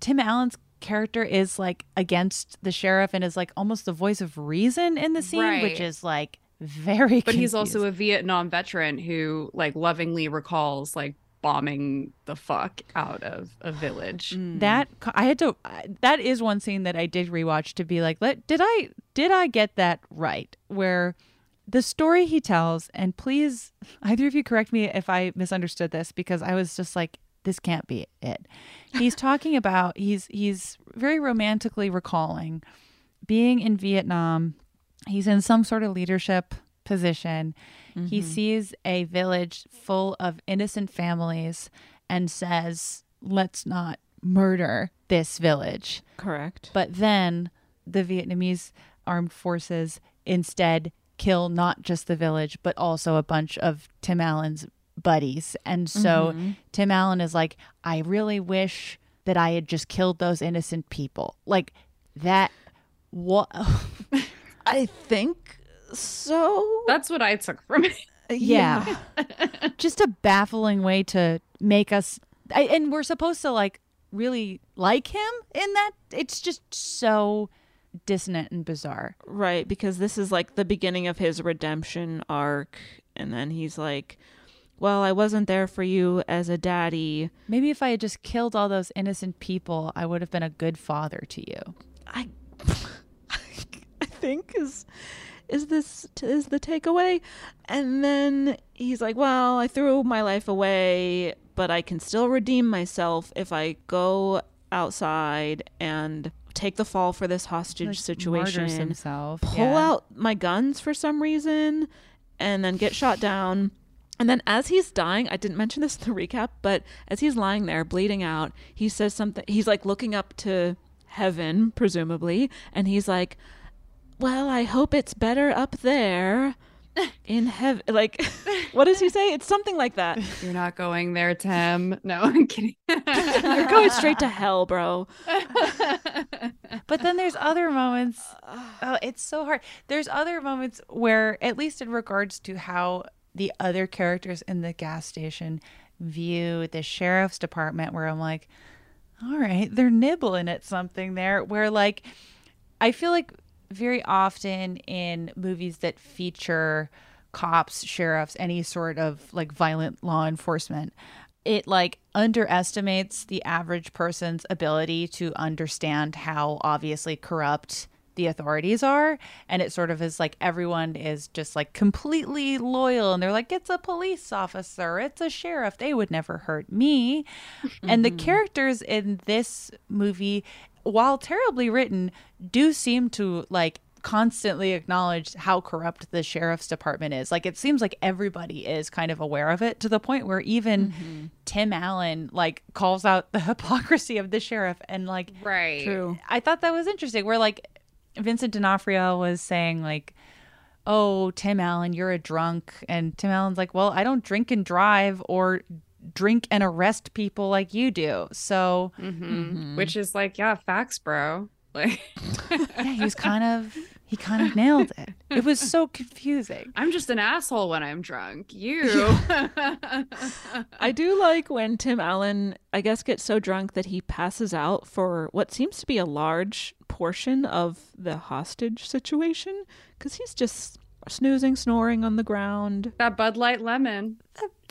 tim allen's character is like against the sheriff and is like almost the voice of reason in the scene which is like very But he's also a Vietnam veteran who like lovingly recalls like bombing the fuck out of a village. Mm. that i had to that is one scene that i did rewatch to be like let did i did i get that right? Where the story he tells and please either of you correct me if i misunderstood this because i was just like this can't be it. He's talking about he's he's very romantically recalling being in vietnam. He's in some sort of leadership position he mm-hmm. sees a village full of innocent families and says let's not murder this village Correct. but then the Vietnamese armed forces instead kill not just the village, but also a bunch of Tim Allen's buddies. And so mm-hmm. Tim Allen is like, I really wish that I had just killed those innocent people. Like that. What? I think so. That's what I took from it. yeah. just a baffling way to make us. I, and we're supposed to like really like him in that. It's just so dissonant and bizarre. Right, because this is like the beginning of his redemption arc. And then he's like, Well, I wasn't there for you as a daddy. Maybe if I had just killed all those innocent people, I would have been a good father to you. I I think is is this is the takeaway and then he's like well i threw my life away but i can still redeem myself if i go outside and take the fall for this hostage Like, situation himself. pull Yeah. out my guns for some reason and then get shot down. And then as he's dying, I didn't mention this in the recap, but as he's lying there bleeding out, he says something. He's like looking up to heaven, presumably, and he's like, "Well, I hope it's better up there in heaven." Like, what does he say? It's something like that. You're not going there, Tim. No, I'm kidding. You're going straight to hell, bro. But then there's other moments. Oh, it's so hard. There's other moments where, at least in regards to how the other characters in the gas station view the sheriff's department, where I'm like, all right, they're nibbling at something there. Where, like, I feel like very often in movies that feature cops, sheriffs, any sort of like violent law enforcement, it like underestimates the average person's ability to understand how obviously corrupt the authorities are. And it sort of is like everyone is just like completely loyal and they're like it's a police officer. It's a sheriff. They would never hurt me. And the mm-hmm. characters in this movie while terribly written do seem to like constantly acknowledge how corrupt the sheriff's department is. Like it seems like everybody is kind of aware of it to the point where even mm-hmm. Tim Allen like calls out the hypocrisy of the sheriff and like right. True. I thought that was interesting where like Vincent D'Onofrio was saying like oh Tim Allen you're a drunk and Tim Allen's like well I don't drink and drive or drink and arrest people like you do. So hmm Which is like, yeah, facts, bro. Like, yeah, he was kind of He kind of nailed it. It was so confusing. I'm just an asshole when I'm drunk. You. I do like when Tim Allen, I guess, gets so drunk that he passes out for what seems to be a large portion of the hostage situation because he's just snoozing, snoring on the ground. that Bud Light lemon.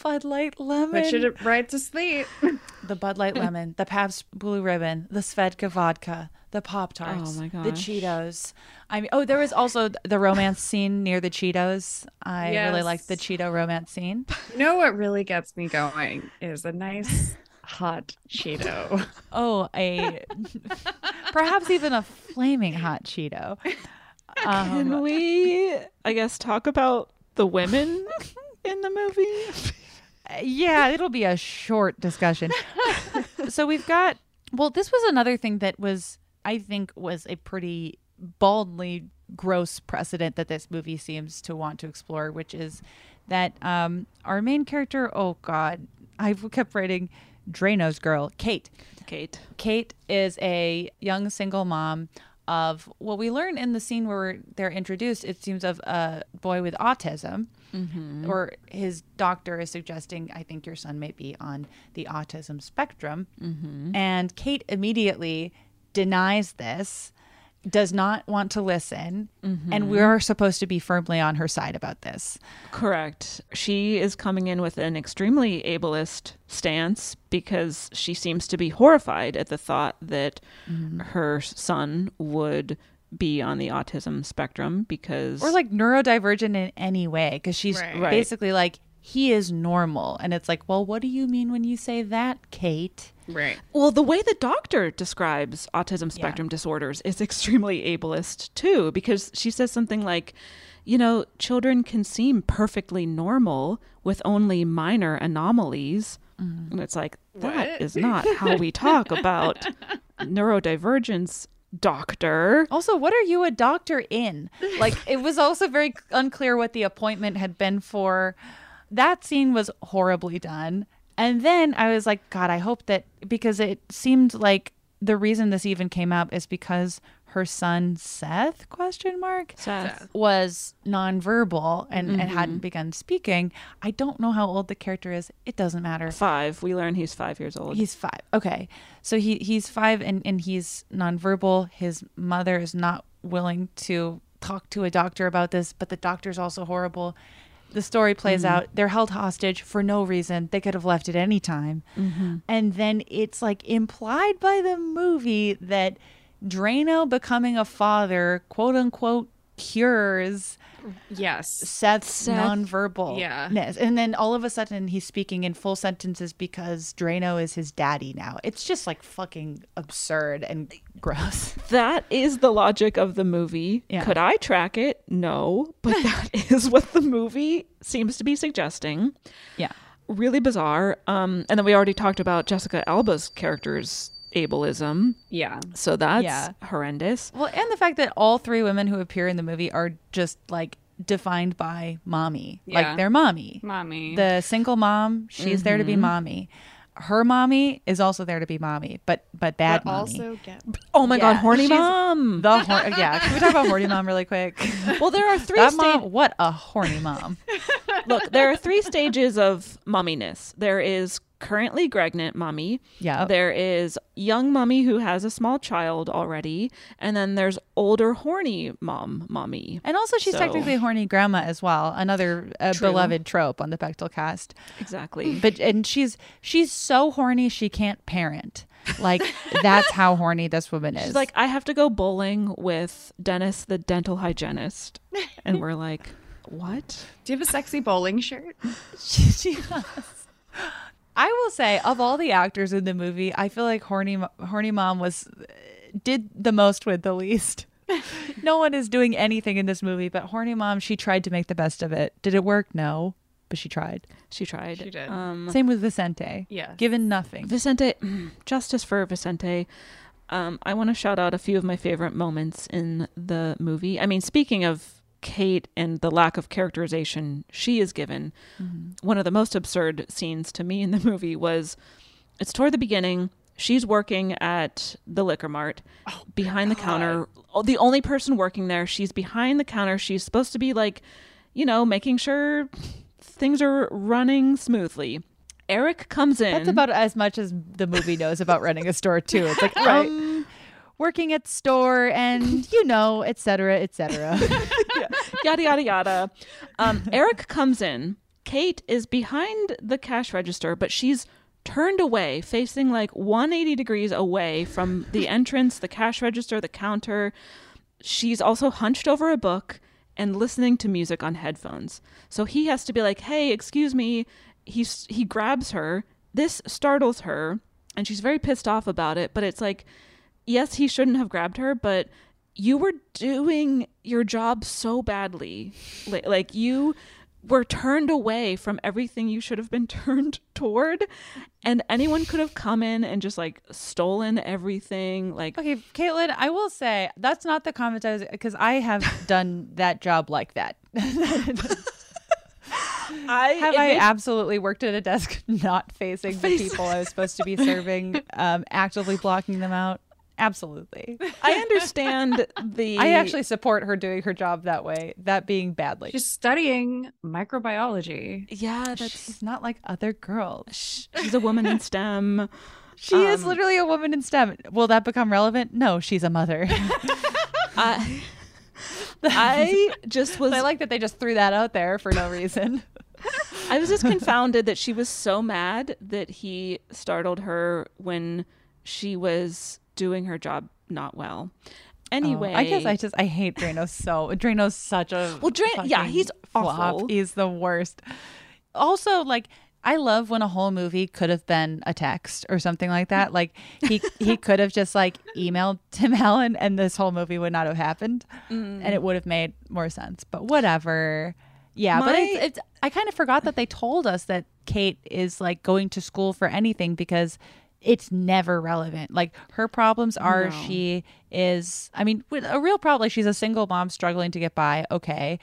Bud Light lemon. Put you right to sleep. the Bud Light lemon, the Pabst Blue Ribbon, the Svedka vodka, the Pop Tarts, Oh my the. Cheetos. I mean, oh, there was also the romance scene near the Cheetos. I really liked the Cheeto romance scene. You know what really gets me going is a nice hot Cheeto. Oh, a perhaps even a flaming hot Cheeto. Can Um, we, I guess, talk about the women in the movie? Yeah, it'll be a short discussion. so we've got well, this was another thing that was I think was a pretty baldly gross precedent that this movie seems to want to explore, which is that um our main character, oh god, I've kept writing Drano's girl, Kate. Kate. Kate is a young single mom of what we learn in the scene where they're introduced. It seems of a boy with autism, mm-hmm. or his doctor is suggesting, I think your son may be on the autism spectrum. Mm-hmm. And Kate immediately denies this, does not want to listen, and mm-hmm. we are supposed to be firmly on her side about this. Correct. She is coming in with an extremely ableist stance because she seems to be horrified at the thought that mm-hmm. her son would be on the autism spectrum because or like neurodivergent in any way because she's Right. Right. basically like he is normal and it's like well what do you mean when you say that kate right. Well, the way the doctor describes autism spectrum disorders is extremely ableist too, because she says something like, you know, children can seem perfectly normal with only minor anomalies. Mm-hmm. And it's like, that is not how we talk about neurodivergence, doctor. also what are you a doctor in like it was also very unclear what the appointment had been for that scene was horribly done and then i was like god i hope that because it seemed like the reason this even came up is because her son seth question mark Seth. was nonverbal and, and mm-hmm. hadn't begun speaking. I don't know how old the character is. It doesn't matter. Five. We learn he's five years old. He's five. Okay. So he, he's five and, and he's nonverbal. His mother is not willing to talk to a doctor about this, but the doctor's also horrible. The story plays mm-hmm. out. They're held hostage for no reason. They could have left at any time. Mm-hmm. And then it's like implied by the movie that Drano becoming a father, quote unquote, cures Yes. Seth's Seth- nonverbal. Yeah. And then all of a sudden he's speaking in full sentences because Drano is his daddy now. It's just like fucking absurd and gross. That is the logic of the movie. Yeah. Could I track it? No, but that is what the movie seems to be suggesting. Yeah. Really bizarre. Um, and then we already talked about Jessica Alba's character's ableism, Yeah. so that's Yeah. horrendous. Well, and the fact that all three women who appear in the movie are just like defined by mommy. Yeah. Like they're mommy. Mommy. The single mom, she's there to be mm-hmm. mommy. Her mommy is also there to be mommy, but but bad but mommy. also get Oh my god, horny she's- mom. the hor- yeah. Can we talk about horny mom really quick? well, there are three that sta- mom, what a horny mom. Look, there are three stages of mumminess. There is currently pregnant mummy. Yeah. There is young mummy who has a small child already, and then there's older horny mom mummy. And also, she's So- technically horny grandma as well. Another uh, beloved trope on the Bechdel cast. Exactly. But and she's she's so horny she can't parent. Like that's how horny this woman is. She's like, I have to go bowling with Dennis, the dental hygienist, and we're like, what? Do you have a sexy bowling shirt? she, she does. I will say, of all the actors in the movie, I feel like horny horny mom was did the most with the least. no one is doing anything in this movie, but horny mom. She tried to make the best of it. Did it work? No, but she tried. She tried. She did. Um, Same with Vicente. Yeah. given nothing. Vicente, justice for Vicente. Um, I want to shout out a few of my favorite moments in the movie. I mean, speaking of Kate and the lack of characterization she is given, one of the most absurd scenes to me in the movie was it's toward the beginning. She's working at the liquor mart behind the counter. Oh, The only person working there. She's behind the counter. She's supposed to be like, you know, making sure things are running smoothly. Eric comes in. That's about as much as the movie knows about running a store too. It's like Right. um, working at store and you know, et cetera, et cetera. yada yada yada. Um, Eric comes in. Kate is behind the cash register, but she's turned away, facing like 180 degrees away from the entrance, the cash register, the counter. She's also hunched over a book and listening to music on headphones. So he has to be like, "Hey, excuse me." He he grabs her. This startles her, and she's very pissed off about it. But it's like, yes, he shouldn't have grabbed her, but you were doing your job so badly. Like, like you were turned away from everything you should have been turned toward. And anyone could have come in and just like stolen everything. Like, okay, Caitlin, I will say that's not the comment I was because I have done that job like that. I have I made- absolutely worked at a desk not facing the people I was supposed to be serving, um, actively blocking them out. Absolutely. I understand the. I actually support her doing her job that way, that being badly. She's studying microbiology. Yeah, that's. She's not like other girls. She's a woman in STEM. She is Um, literally a woman in STEM. Will that become relevant? No, she's a mother. I, I just was. I like that they just threw that out there for no reason. I was just confounded that she was so mad that he startled her when she was doing her job not well. Anyway, Oh, I guess I just I hate Drano so. Drano's such a Well, Dran- yeah, he's flop. awful. He's the worst. Also, like I love when a whole movie could have been a text or something like that. Like he he could have just like emailed Tim Allen and this whole movie would not have happened, Mm. and it would have made more sense. But whatever. Yeah, but it's, it's I kind of forgot that they told us that Kate is like going to school for anything because it's never relevant. Like her problems are No. she is I mean with a real problem like she's a single mom struggling to get by, okay.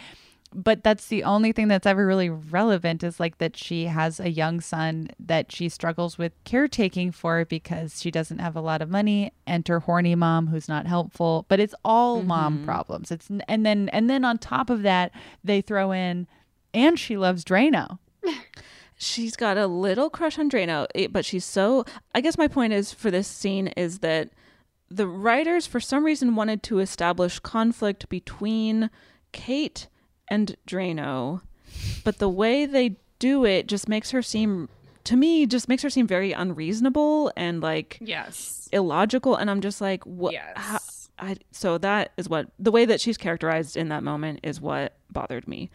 But that's the only thing that's ever really relevant is like that she has a young son that she struggles with caretaking for because she doesn't have a lot of money. Enter horny mom who's not helpful. But it's all mom mm-hmm. problems. It's and then and then on top of that they throw in and she loves Drano. she's got a little crush on Drano, eh, but she's so. I guess my point is for this scene is that the writers, for some reason, wanted to establish conflict between Kate and Drano, but the way they do it just makes her seem, to me, just makes her seem very unreasonable and like Yes. illogical. And I'm just like, what? Yes. I, so that is what the way that she's characterized in that moment is what bothered me.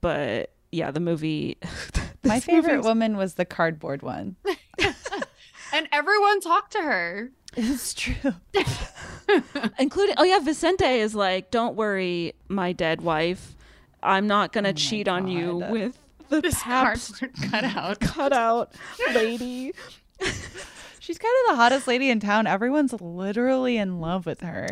But yeah, the movie. My favorite movie's- woman was the cardboard one. And everyone talked to her. It's true. including oh yeah vicente is like don't worry my dead wife i'm not gonna oh cheat on you with the This cardboard cutout. cutout lady She's kind of the hottest lady in town. Everyone's literally in love with her.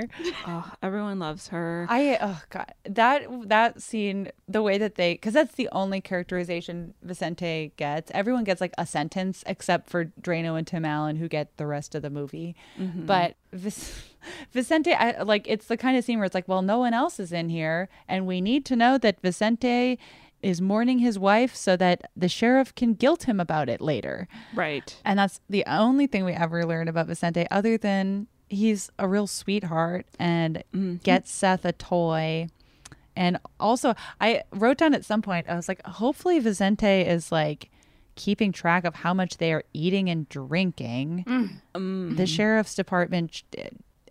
oh everyone loves her I oh god that that scene the way that they because that's the only characterization Vicente gets. Everyone gets like a sentence except for Drano and Tim Allen who get the rest of the movie. Mm-hmm. But Vic- Vicente, I, like it's the kind of scene where it's like, well, no one else is in here, and we need to know that Vicente is mourning his wife so that the sheriff can guilt him about it later. right And that's the only thing we ever learn about Vicente, other than he's a real sweetheart and gets Seth a toy. And also, I wrote down at some point, I was like, hopefully Vicente is like keeping track of how much they are eating and drinking. The sheriff's department,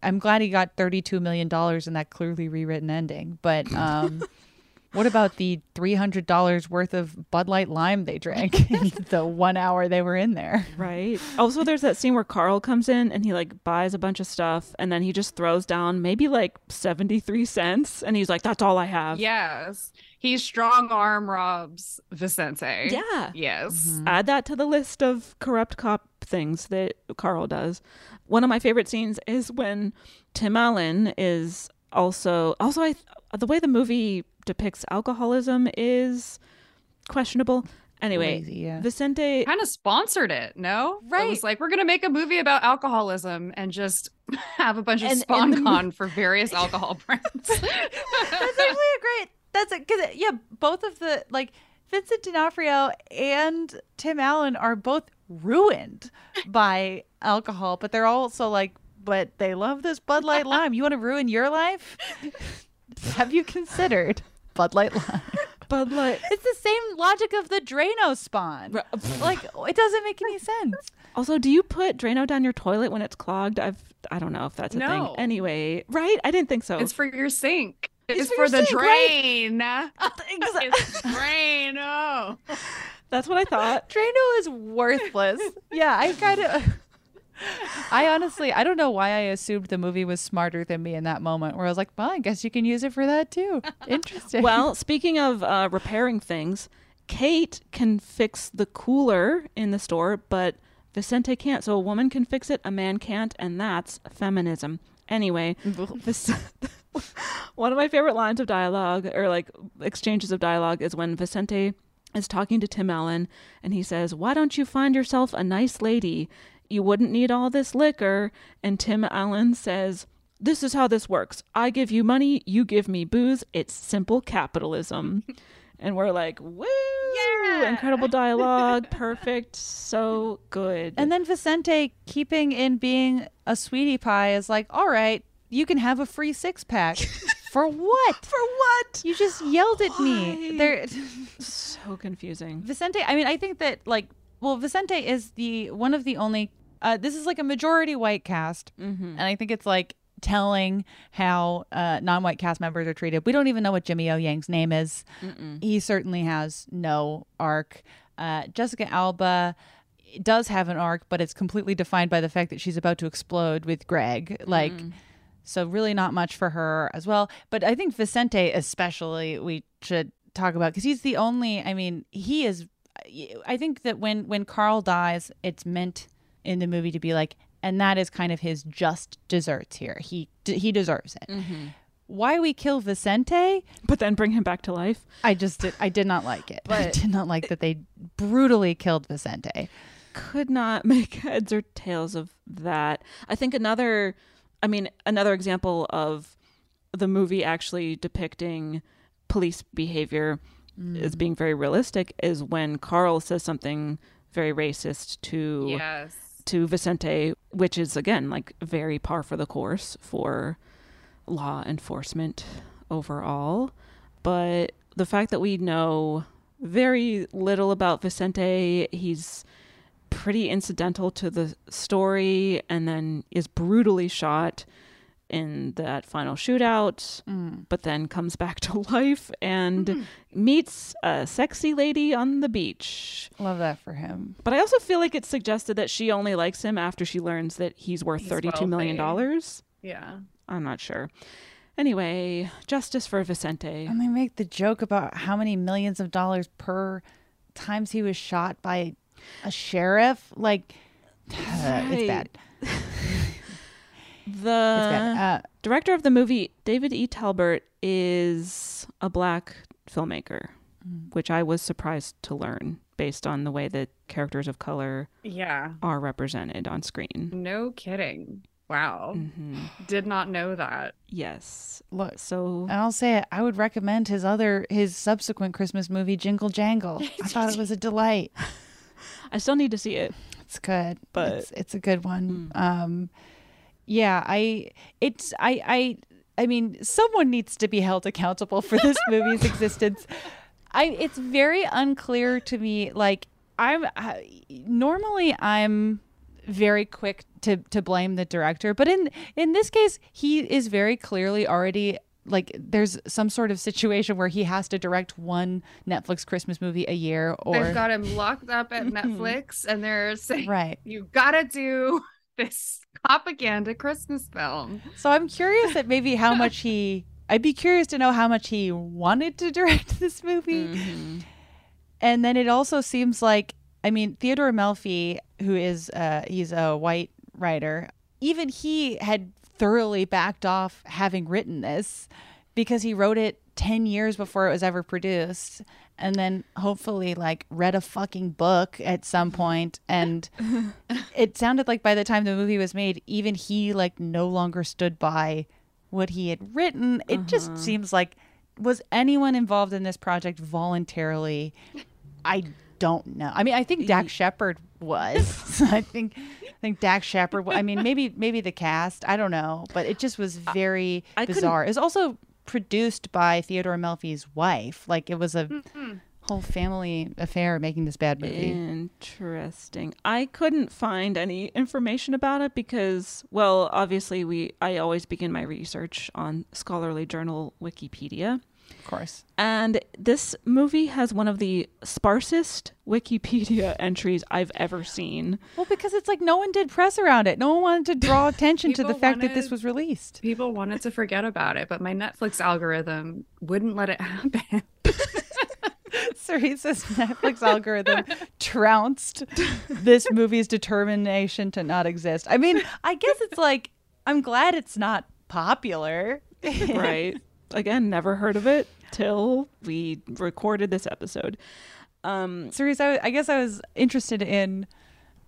I'm glad he got $32 million in that clearly rewritten ending. But, um, What about the three hundred dollars worth of Bud Light Lime they drank in the one hour they were in there? right also there's that scene where carl comes in and he like buys a bunch of stuff and then he just throws down maybe like 73 cents and he's like that's all i have Yes. He strong arm robs Vicente. yeah Yes. Mm-hmm. add that to the list of corrupt cop things that Carl does. One of my favorite scenes is when Tim Allen is also also I the way the movie depicts alcoholism is questionable. Anyway, Crazy, yeah. Vicente Kind of sponsored it, no? Right. It Right. was like we're gonna make a movie about alcoholism and just have a bunch of And- spawn and the- for various alcohol brands. That's actually a great. That's it. Because yeah, both of the like Vincent D'Onofrio and Tim Allen are both ruined by alcohol, but they're also like, but they love this Bud Light Lime. You want to ruin your life? Have you considered Bud Light Lime? Bud Light. It's the same logic of the Drano spawn. like it doesn't make any sense. Also, do you put Drano down your toilet when it's clogged? I've I don't know if that's a No. thing. Anyway, right? I didn't think so. it's for your sink. It's, It's for for, the sink, right? drain. it's drain. Oh. That's what I thought. Drano is worthless. yeah, I kind of. I honestly, I don't know why I assumed the movie was smarter than me in that moment, where I was like, "Well, I guess you can use it for that too." Interesting. well, speaking of uh, repairing things, Kate can fix the cooler in the store, but Vicente can't. So a woman can fix it, a man can't, and that's feminism. Anyway, Vic- one of my favorite lines of dialogue or like exchanges of dialogue is when Vicente is talking to Tim Allen and he says, Why don't you find yourself a nice lady? You wouldn't need all this liquor. And Tim Allen says, This is how this works. I give you money, you give me booze. It's simple capitalism. and we're like, Woo! Incredible dialogue. Perfect. So good. and then Vicente, keeping in being a sweetie pie, is like, "All right, you can have a free six pack." For what? For what? You just yelled at me. They're so confusing. Vicente, I mean, I think that like, well, Vicente is the one of the only. Uh, this is like a majority white cast, and I think it's like telling how uh, non-white cast members are treated. We don't even know what Jimmy O Yang's name is. He certainly has no arc. Uh, Jessica Alba does have an arc, but it's completely defined by the fact that she's about to explode with Greg. Like. So really not much for her as well. But I think Vicente especially we should talk about because he's the only. I mean, he is. I think that when when Carl dies, it's meant in the movie to be like, and that is kind of his just desserts here. He he deserves it. Mm-hmm. Why we kill Vicente? But then bring him back to life. I just did, I did not like it. I did not like that they brutally killed Vicente. could not make heads or tails of that. I think another, I mean, another example of the movie actually depicting police behavior as mm. being very realistic is when Carl says something very racist to Yes. To Vicente, which is again like very par for the course for law enforcement overall. But the fact that we know very little about Vicente, he's pretty incidental to the story and then is brutally shot in that final shootout, mm. but then comes back to life and hmm. meets a sexy lady on the beach. Love that for him. But I also feel like it's suggested that she only likes him after she learns that he's worth He's thirty-two million dollars. Yeah. I'm not sure. Anyway, justice for Vicente. And they make the joke about how many millions of dollars per times he was shot by a sheriff. Like, it's bad. The Uh, director of the movie, David E. Talbert, is a black filmmaker, Mm. which I was surprised to learn based on the way that characters of color Yeah. are represented on screen. No kidding. Wow. Did not know that. Yes. Look, So and I'll say it. I would recommend his other, his subsequent Christmas movie, Jingle Jangle. I thought it was a delight. I still need to see it. It's good, But- it's, it's a good one. Um, yeah, I, it's, I, I, I mean, someone needs to be held accountable for this movie's existence. I, it's very unclear to me. Like, I'm I, normally I'm very quick to to blame the director, but in in this case, he is very clearly already like there's some sort of situation where he has to direct one Netflix Christmas movie a year or They've got him locked up at Netflix and they're saying, Right. you gotta do this propaganda Christmas film. So I'm curious at maybe how much he. I'd be curious to know how much he wanted to direct this movie. And then it also seems like, I mean, Theodore Melfi, who is uh, he's a white writer, even he had thoroughly backed off having written this because he wrote it 10 years before it was ever produced. And then hopefully like read a fucking book at some point. And it sounded like by the time the movie was made even he like no longer stood by what he had written. It just Uh-huh. seems like was anyone involved in this project voluntarily? I don't know. I mean i think Dax shepard was. I think i think Dax shepard i mean maybe maybe the cast. I don't know. But it just was very I couldn't- bizarre. It was also produced by theodore melfi's wife like it was a mm-hmm. whole family affair making this bad movie Interesting. I couldn't find any information about it because, well, obviously we I always begin my research on scholarly journal Wikipedia. Of course And this movie has one of the sparsest Wikipedia entries I've ever seen. well because it's like no one did press around it no one wanted to draw attention to the fact that this was released People wanted to forget about it, but my Netflix algorithm wouldn't let it happen. Cerise's Netflix algorithm trounced this movie's determination to not exist. I mean, I guess it's like I'm glad it's not popular. Right. Again, never heard of it till we recorded this episode. Um Cerise, I, I guess I was interested in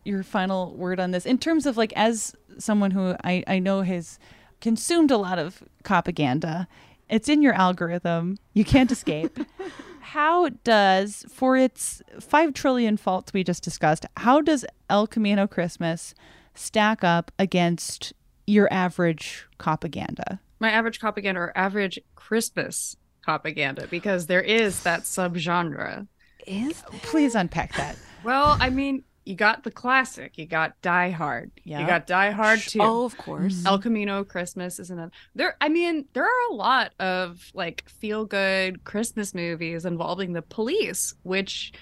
your final word on this in terms of like as someone who I, I know has consumed a lot of propaganda. It's in your algorithm. You can't escape. how does for its 5 trillion faults we just discussed, how does El Camino Christmas stack up against your average propaganda? My average propaganda or average Christmas propaganda, because there is that subgenre. is Please unpack that. Well, I mean, you got the classic. You got Die Hard. Yeah. You got Die Hard too. Oh, of course. Mm-hmm. El Camino Christmas is another. There, I mean, there are a lot of like feel good Christmas movies involving the police, which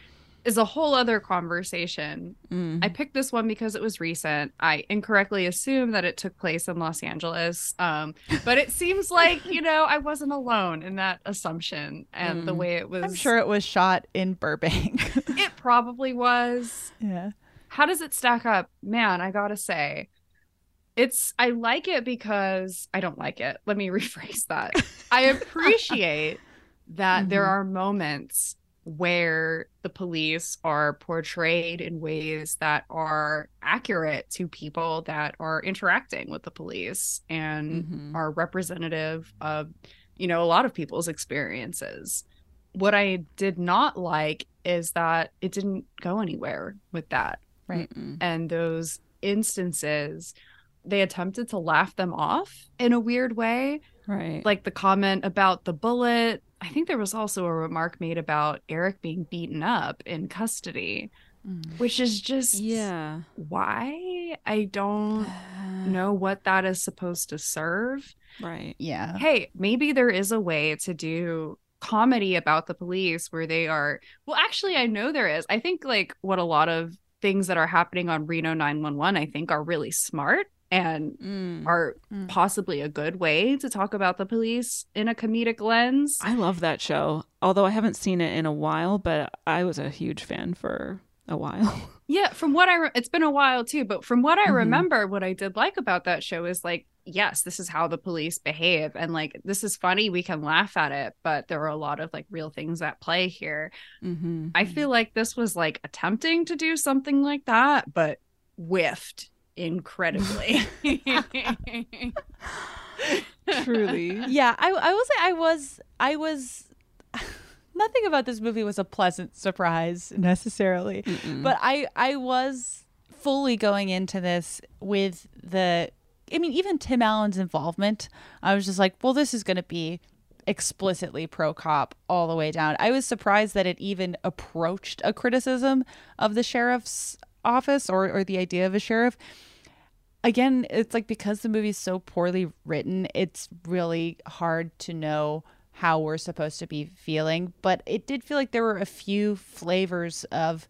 is a whole other conversation. Mm. I picked this one because it was recent. I incorrectly assumed that it took place in Los Angeles, um, but it seems like you know I wasn't alone in that assumption and the Mm. way it was. I'm sure it was shot in Burbank. it probably was. yeah. How does it stack up? Man, I gotta say, it's I like it because I don't like it. Let me rephrase that. I appreciate that there Mhm. are moments where the police are portrayed in ways that are accurate to people that are interacting with the police and Mhm. are representative of you know a lot of people's experiences what i did not like is that it didn't go anywhere with that Right. Mm-mm. and those instances they attempted to laugh them off in a weird way Right. like the comment about the bullet i think there was also a remark made about eric being beaten up in custody mm. which is just yeah. why i don't know what that is supposed to serve Right. Yeah. hey, maybe there is a way to do comedy about the police where they are. Well, actually, I know there is. I think like what a lot of things that are happening on Reno 911, I think are really smart and Mm. are Mm. possibly a good way to talk about the police in a comedic lens. I love that show. Although I haven't seen it in a while, but I was a huge fan for a while. Yeah, from what I re- it's been a while too, but from what I Mhm. remember, what I did like about that show is like, yes, this is how the police behave, and like this is funny. We can laugh at it, but there are a lot of like real things at play here. mm-hmm. I feel like this was like attempting to do something like that, but whiffed incredibly. Truly. Yeah, I I will say I was I was nothing about this movie was a pleasant surprise necessarily. Mm-mm. But I I was fully going into this with the I mean even Tim Allen's involvement. I was just like, well this is going to be explicitly pro cop all the way down. I was surprised that it even approached a criticism of the sheriff's office or or the idea of a sheriff again, it's like because the movie's so poorly written, it's really hard to know how we're supposed to be feeling. But it did feel like there were a few flavors of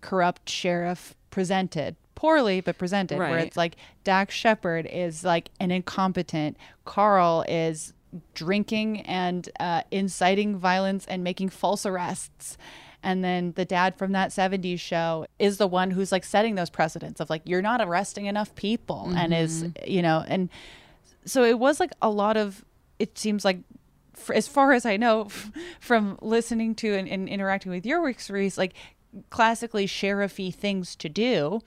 corrupt sheriff presented poorly, but presented, where it's like Dax Shepard is like an incompetent, Carl is drinking and uh, inciting violence and making false arrests. And then the dad from that 70s show is the one who's like setting those precedents of like, you're not arresting enough people. And is, mm-hmm. you know, and so it was like a lot of, it seems like f- as far as I know from listening to and, and interacting with your work series, like classically sheriffy things to do.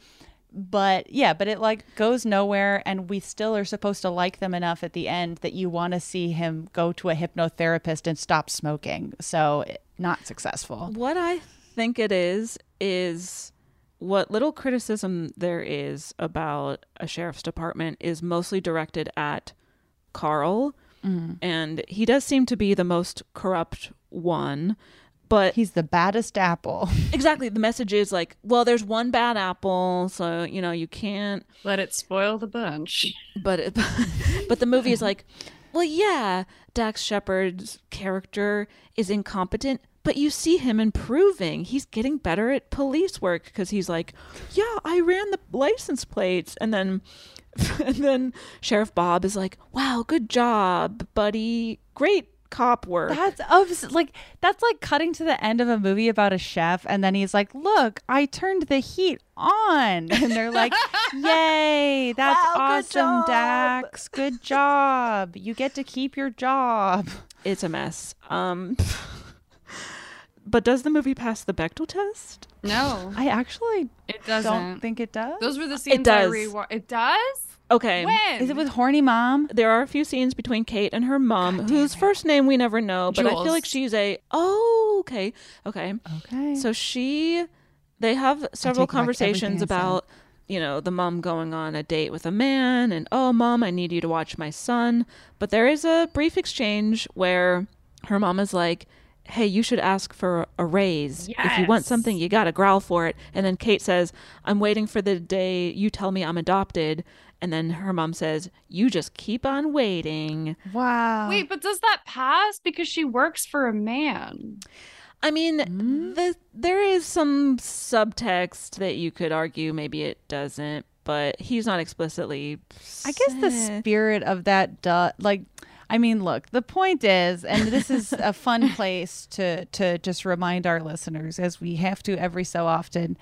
But yeah, but it like goes nowhere, and we still are supposed to like them enough at the end that you want to see him go to a hypnotherapist and stop smoking. So it- not successful. What I think it is is what little criticism there is about a sheriff's department is mostly directed at Carl, Mm. and he does seem to be the most corrupt one. But he's the baddest apple. exactly. The message is like, well, there's one bad apple, so you know you can't let it spoil the bunch. But it, but the movie is like, well, yeah, Dax Shepard's character is incompetent, but you see him improving. He's getting better at police work because he's like, yeah, I ran the license plates, and then and then Sheriff Bob is like, wow, good job, buddy, great cop work. That's obs- like that's like cutting to the end of a movie about a chef, and then he's like, "Look, I turned the heat on," and they're like, "Yay, that's Wow, awesome, job." Dax! Good job! You get to keep your job." it's a mess. Um, but does the movie pass the Bechdel test? No, I actually it doesn't. don't think it does. Those were the scenes It does. I rewatched. It does. Okay. When Is it with horny mom? There are a few scenes between Kate and her mom, whose first name we never know, but I feel like she's a oh okay okay Okay. So she, they have several take back everything conversations about you know the mom going on a date with a man and oh mom I need you to watch my son, but there is a brief exchange where her mom is like. Hey, you should ask for a raise. If you want something, you got to growl for it. And then Kate says, I'm waiting for the day you tell me I'm adopted. And then her mom says, You just keep on waiting. Wow. Wait, but does that pass because she works for a man? I mean, Mm-hmm. the, there is some subtext that you could argue maybe it doesn't, but he's not explicitly. I guess the spirit of that, du- like, I mean, look, the point is, and this is a fun place to to just remind our listeners, as we have to every so often.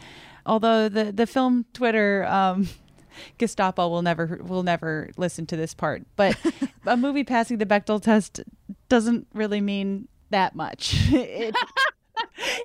Although the the film Twitter um, Gestapo will never will never listen to this part, but a movie passing the Bechdel test doesn't really mean that much. It,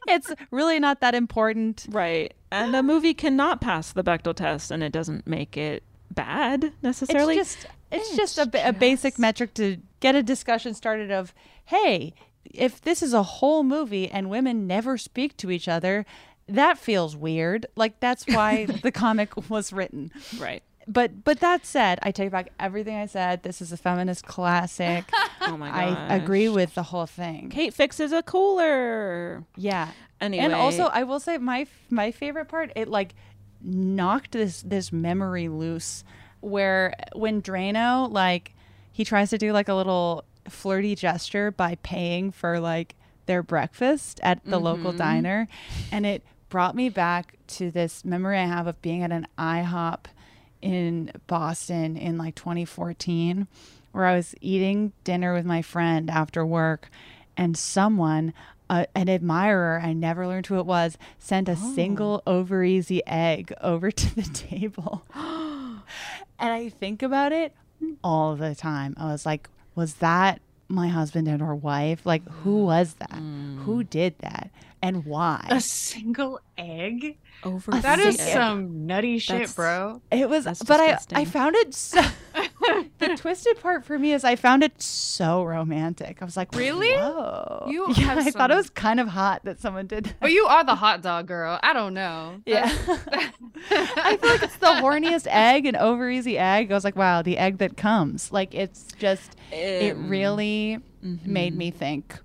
it's really not that important. Right. And a movie cannot pass the Bechdel test, and it doesn't make it bad necessarily. It's just it's, just a, a basic metric to get a discussion started of, hey, if this is a whole movie and women never speak to each other, that feels weird. Like that's why the comic was written. right. But but that said, I take back everything I said. This is a feminist classic. Oh my god. I agree with the whole thing. Kate fixes a cooler. Yeah. Anyway. And also, I will say my my favorite part, it like knocked this this memory loose, where when Drano like he tries to do like a little flirty gesture by paying for like their breakfast at the local Mhm. diner, and it brought me back to this memory I have of being at an IHOP in Boston in like 2014 where I was eating dinner with my friend after work and someone uh, an admirer I never learned who it was sent a single over easy egg over to the table. and I think about it all the time. I was like, was that my husband and her wife? Like who mm. was that? Who mm. did that? And why? A single egg? Over That is egg. some nutty shit, That's- bro. It was, That's but I, I found it so. the twisted part for me is I found it so romantic. I was like, Really? Whoa. You yeah, I thought it was kind of hot that someone did that. But you are the hot dog girl. I don't know. Yeah. I feel like it's the horniest egg, and over easy egg. I was like, wow, the egg that comes. Like it's just, it Um, really made me think.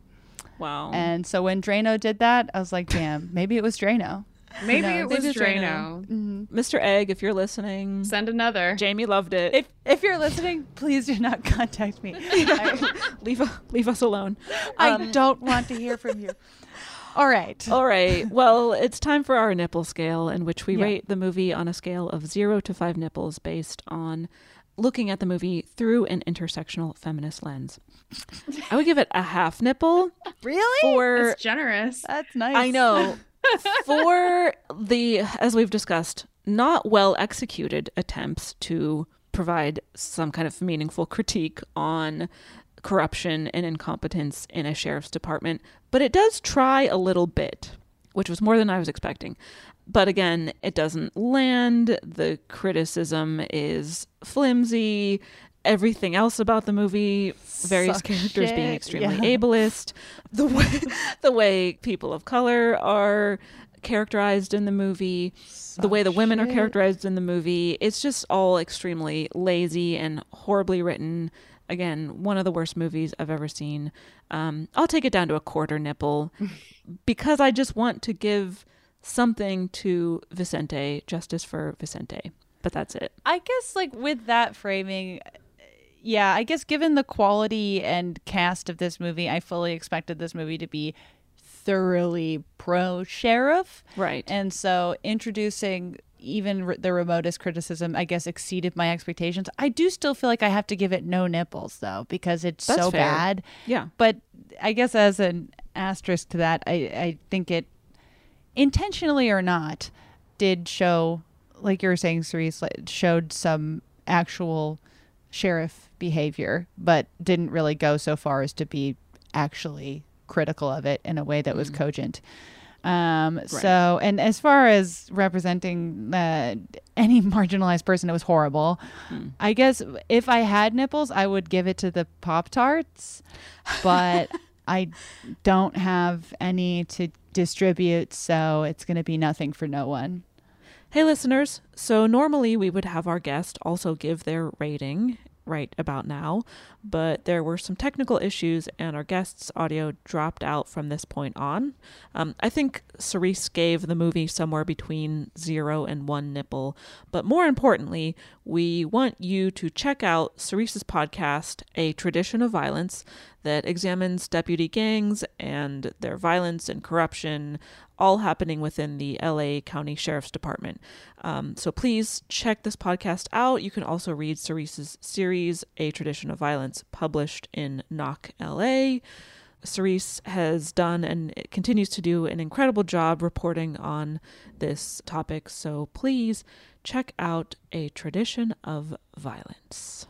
Wow. And so when Drano did that, I was like, damn, maybe it was Drano. Maybe knows? it was Maybe it's Drano. Mhm. Mr. Egg, if you're listening, Send another. Jamie loved it. If if you're listening, please do not contact me. I, leave leave us alone. I Um, don't want to hear from you. All right. All right. Well, it's time for our nipple scale, in which we Yeah. rate the movie on a scale of zero to five nipples based on looking at the movie through an intersectional feminist lens. I would give it a half nipple Really? for. That's generous. That's nice. I know. For the, as we've discussed, not well executed attempts to provide some kind of meaningful critique on corruption and incompetence in a sheriff's department, but it does try a little bit, which was more than I was expecting. But again, it doesn't land. The criticism is flimsy. Everything else about the movie, various Suck characters being extremely yeah. ableist, the way the way people of color are characterized in the movie, the way the women are characterized in the movie, it's just all extremely lazy and horribly written. Again, one of the worst movies I've ever seen. Um, I'll take it down to a quarter nipple because I just want to give something to Vicente, justice for Vicente. But that's it. I guess like with that framing, yeah, I guess given the quality and cast of this movie, I fully expected this movie to be thoroughly pro sheriff. Right. And so introducing even r- the remotest criticism, I guess, exceeded my expectations. I do still feel like I have to give it no nipples though, because it's That's so fair. bad. Yeah. But I guess as an asterisk to that, I, I think it intentionally or not did show, like you were saying, Cerise, showed some actual sheriff behavior, but didn't really go so far as to be actually critical of it in a way that was cogent. Um, So, and as far as representing uh, any marginalized person, it was horrible. I guess if I had nipples, I would give it to the Pop Tarts, but I don't have any to distribute, so it's going to be nothing for no one. Hey, listeners. So, normally we would have our guest also give their rating right about now, but there were some technical issues and our guest's audio dropped out from this point on. Um, I think Cerise gave the movie somewhere between zero and one nipple, but more importantly, we want you to check out Cerise's podcast, A Tradition of Violence, that examines deputy gangs and their violence and corruption, all happening within the LA County Sheriff's Department. Um, so please check this podcast out. You can also read Cerise's series, A Tradition of Violence, published in Knock LA. Cerise has done and continues to do an incredible job reporting on this topic. So please check out A Tradition of Violence.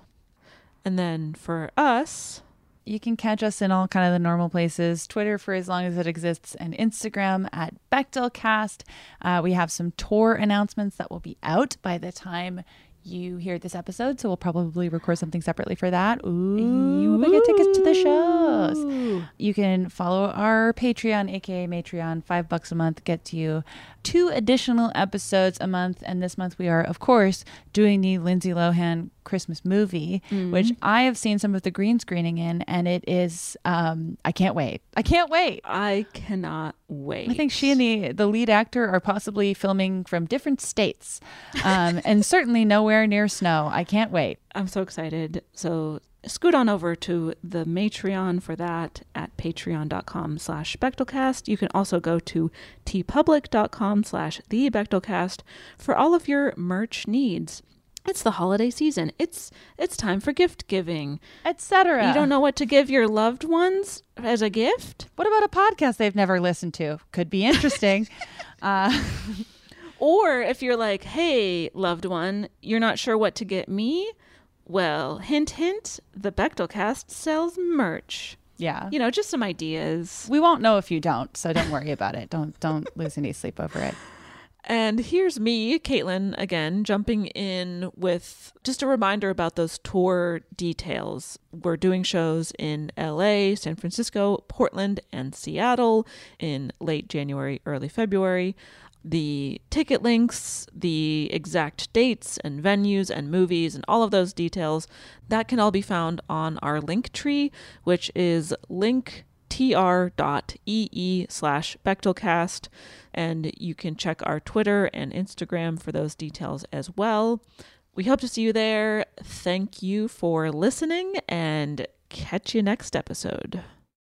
And then for us, You can catch us in all kind of the normal places Twitter for as long as it exists, and Instagram at Bechdelcast. Uh, we have some tour announcements that will be out by the time you hear this episode, so we'll probably record something separately for that. Ooh, we get tickets to the shows. You can follow our Patreon, aka Matreon. Five bucks a month gets you two additional episodes a month. And this month we are, of course, doing the Lindsay Lohan Christmas movie, which I have seen some of the green screening in, and it is um I can't wait. I can't wait. I cannot wait. I think she and the the lead actor are possibly filming from different states, um, and certainly nowhere near snow. I can't wait. I'm so excited. So scoot on over to the Matreon for that at patreon.com slash Bechdelcast. You can also go to teepublic.com slash the Bechdelcast for all of your merch needs. It's the holiday season. It's it's time for gift giving. Etc. You don't know what to give your loved ones as a gift? What about a podcast they've never listened to? Could be interesting. uh, Or if you're like, hey, loved one, you're not sure what to get me? Well, hint, hint, the Bechdelcast sells merch. yeah. You know, just some ideas. we won't know if you don't, so don't worry about it. Don't don't lose any sleep over it. And here's me, Caitlin, again, jumping in with just a reminder about those tour details. We're doing shows in LA, San Francisco, Portland, and Seattle in late January, early February. The ticket links, the exact dates and venues and movies and all of those details, that can all be found on our link tree, which is link tr.ee slash Bechdelcast. And you can check our Twitter and Instagram for those details as well. We hope to see you there. Thank you for listening and catch you next episode.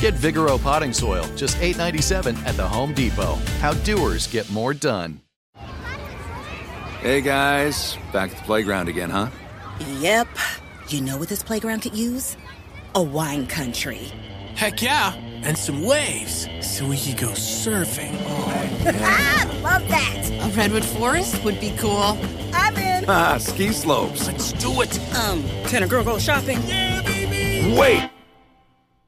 Get Vigoro potting soil, just $8.97 at the Home Depot. How doers get more done. Hey guys, back at the playground again, huh? Yep. You know what this playground could use? A wine country. Heck yeah, and some waves so we could go surfing. Oh, yeah. Love that. A redwood forest would be cool. I'm in. Ah, ski slopes. Let's do it. Um, can a girl go shopping? Yeah, baby. Wait.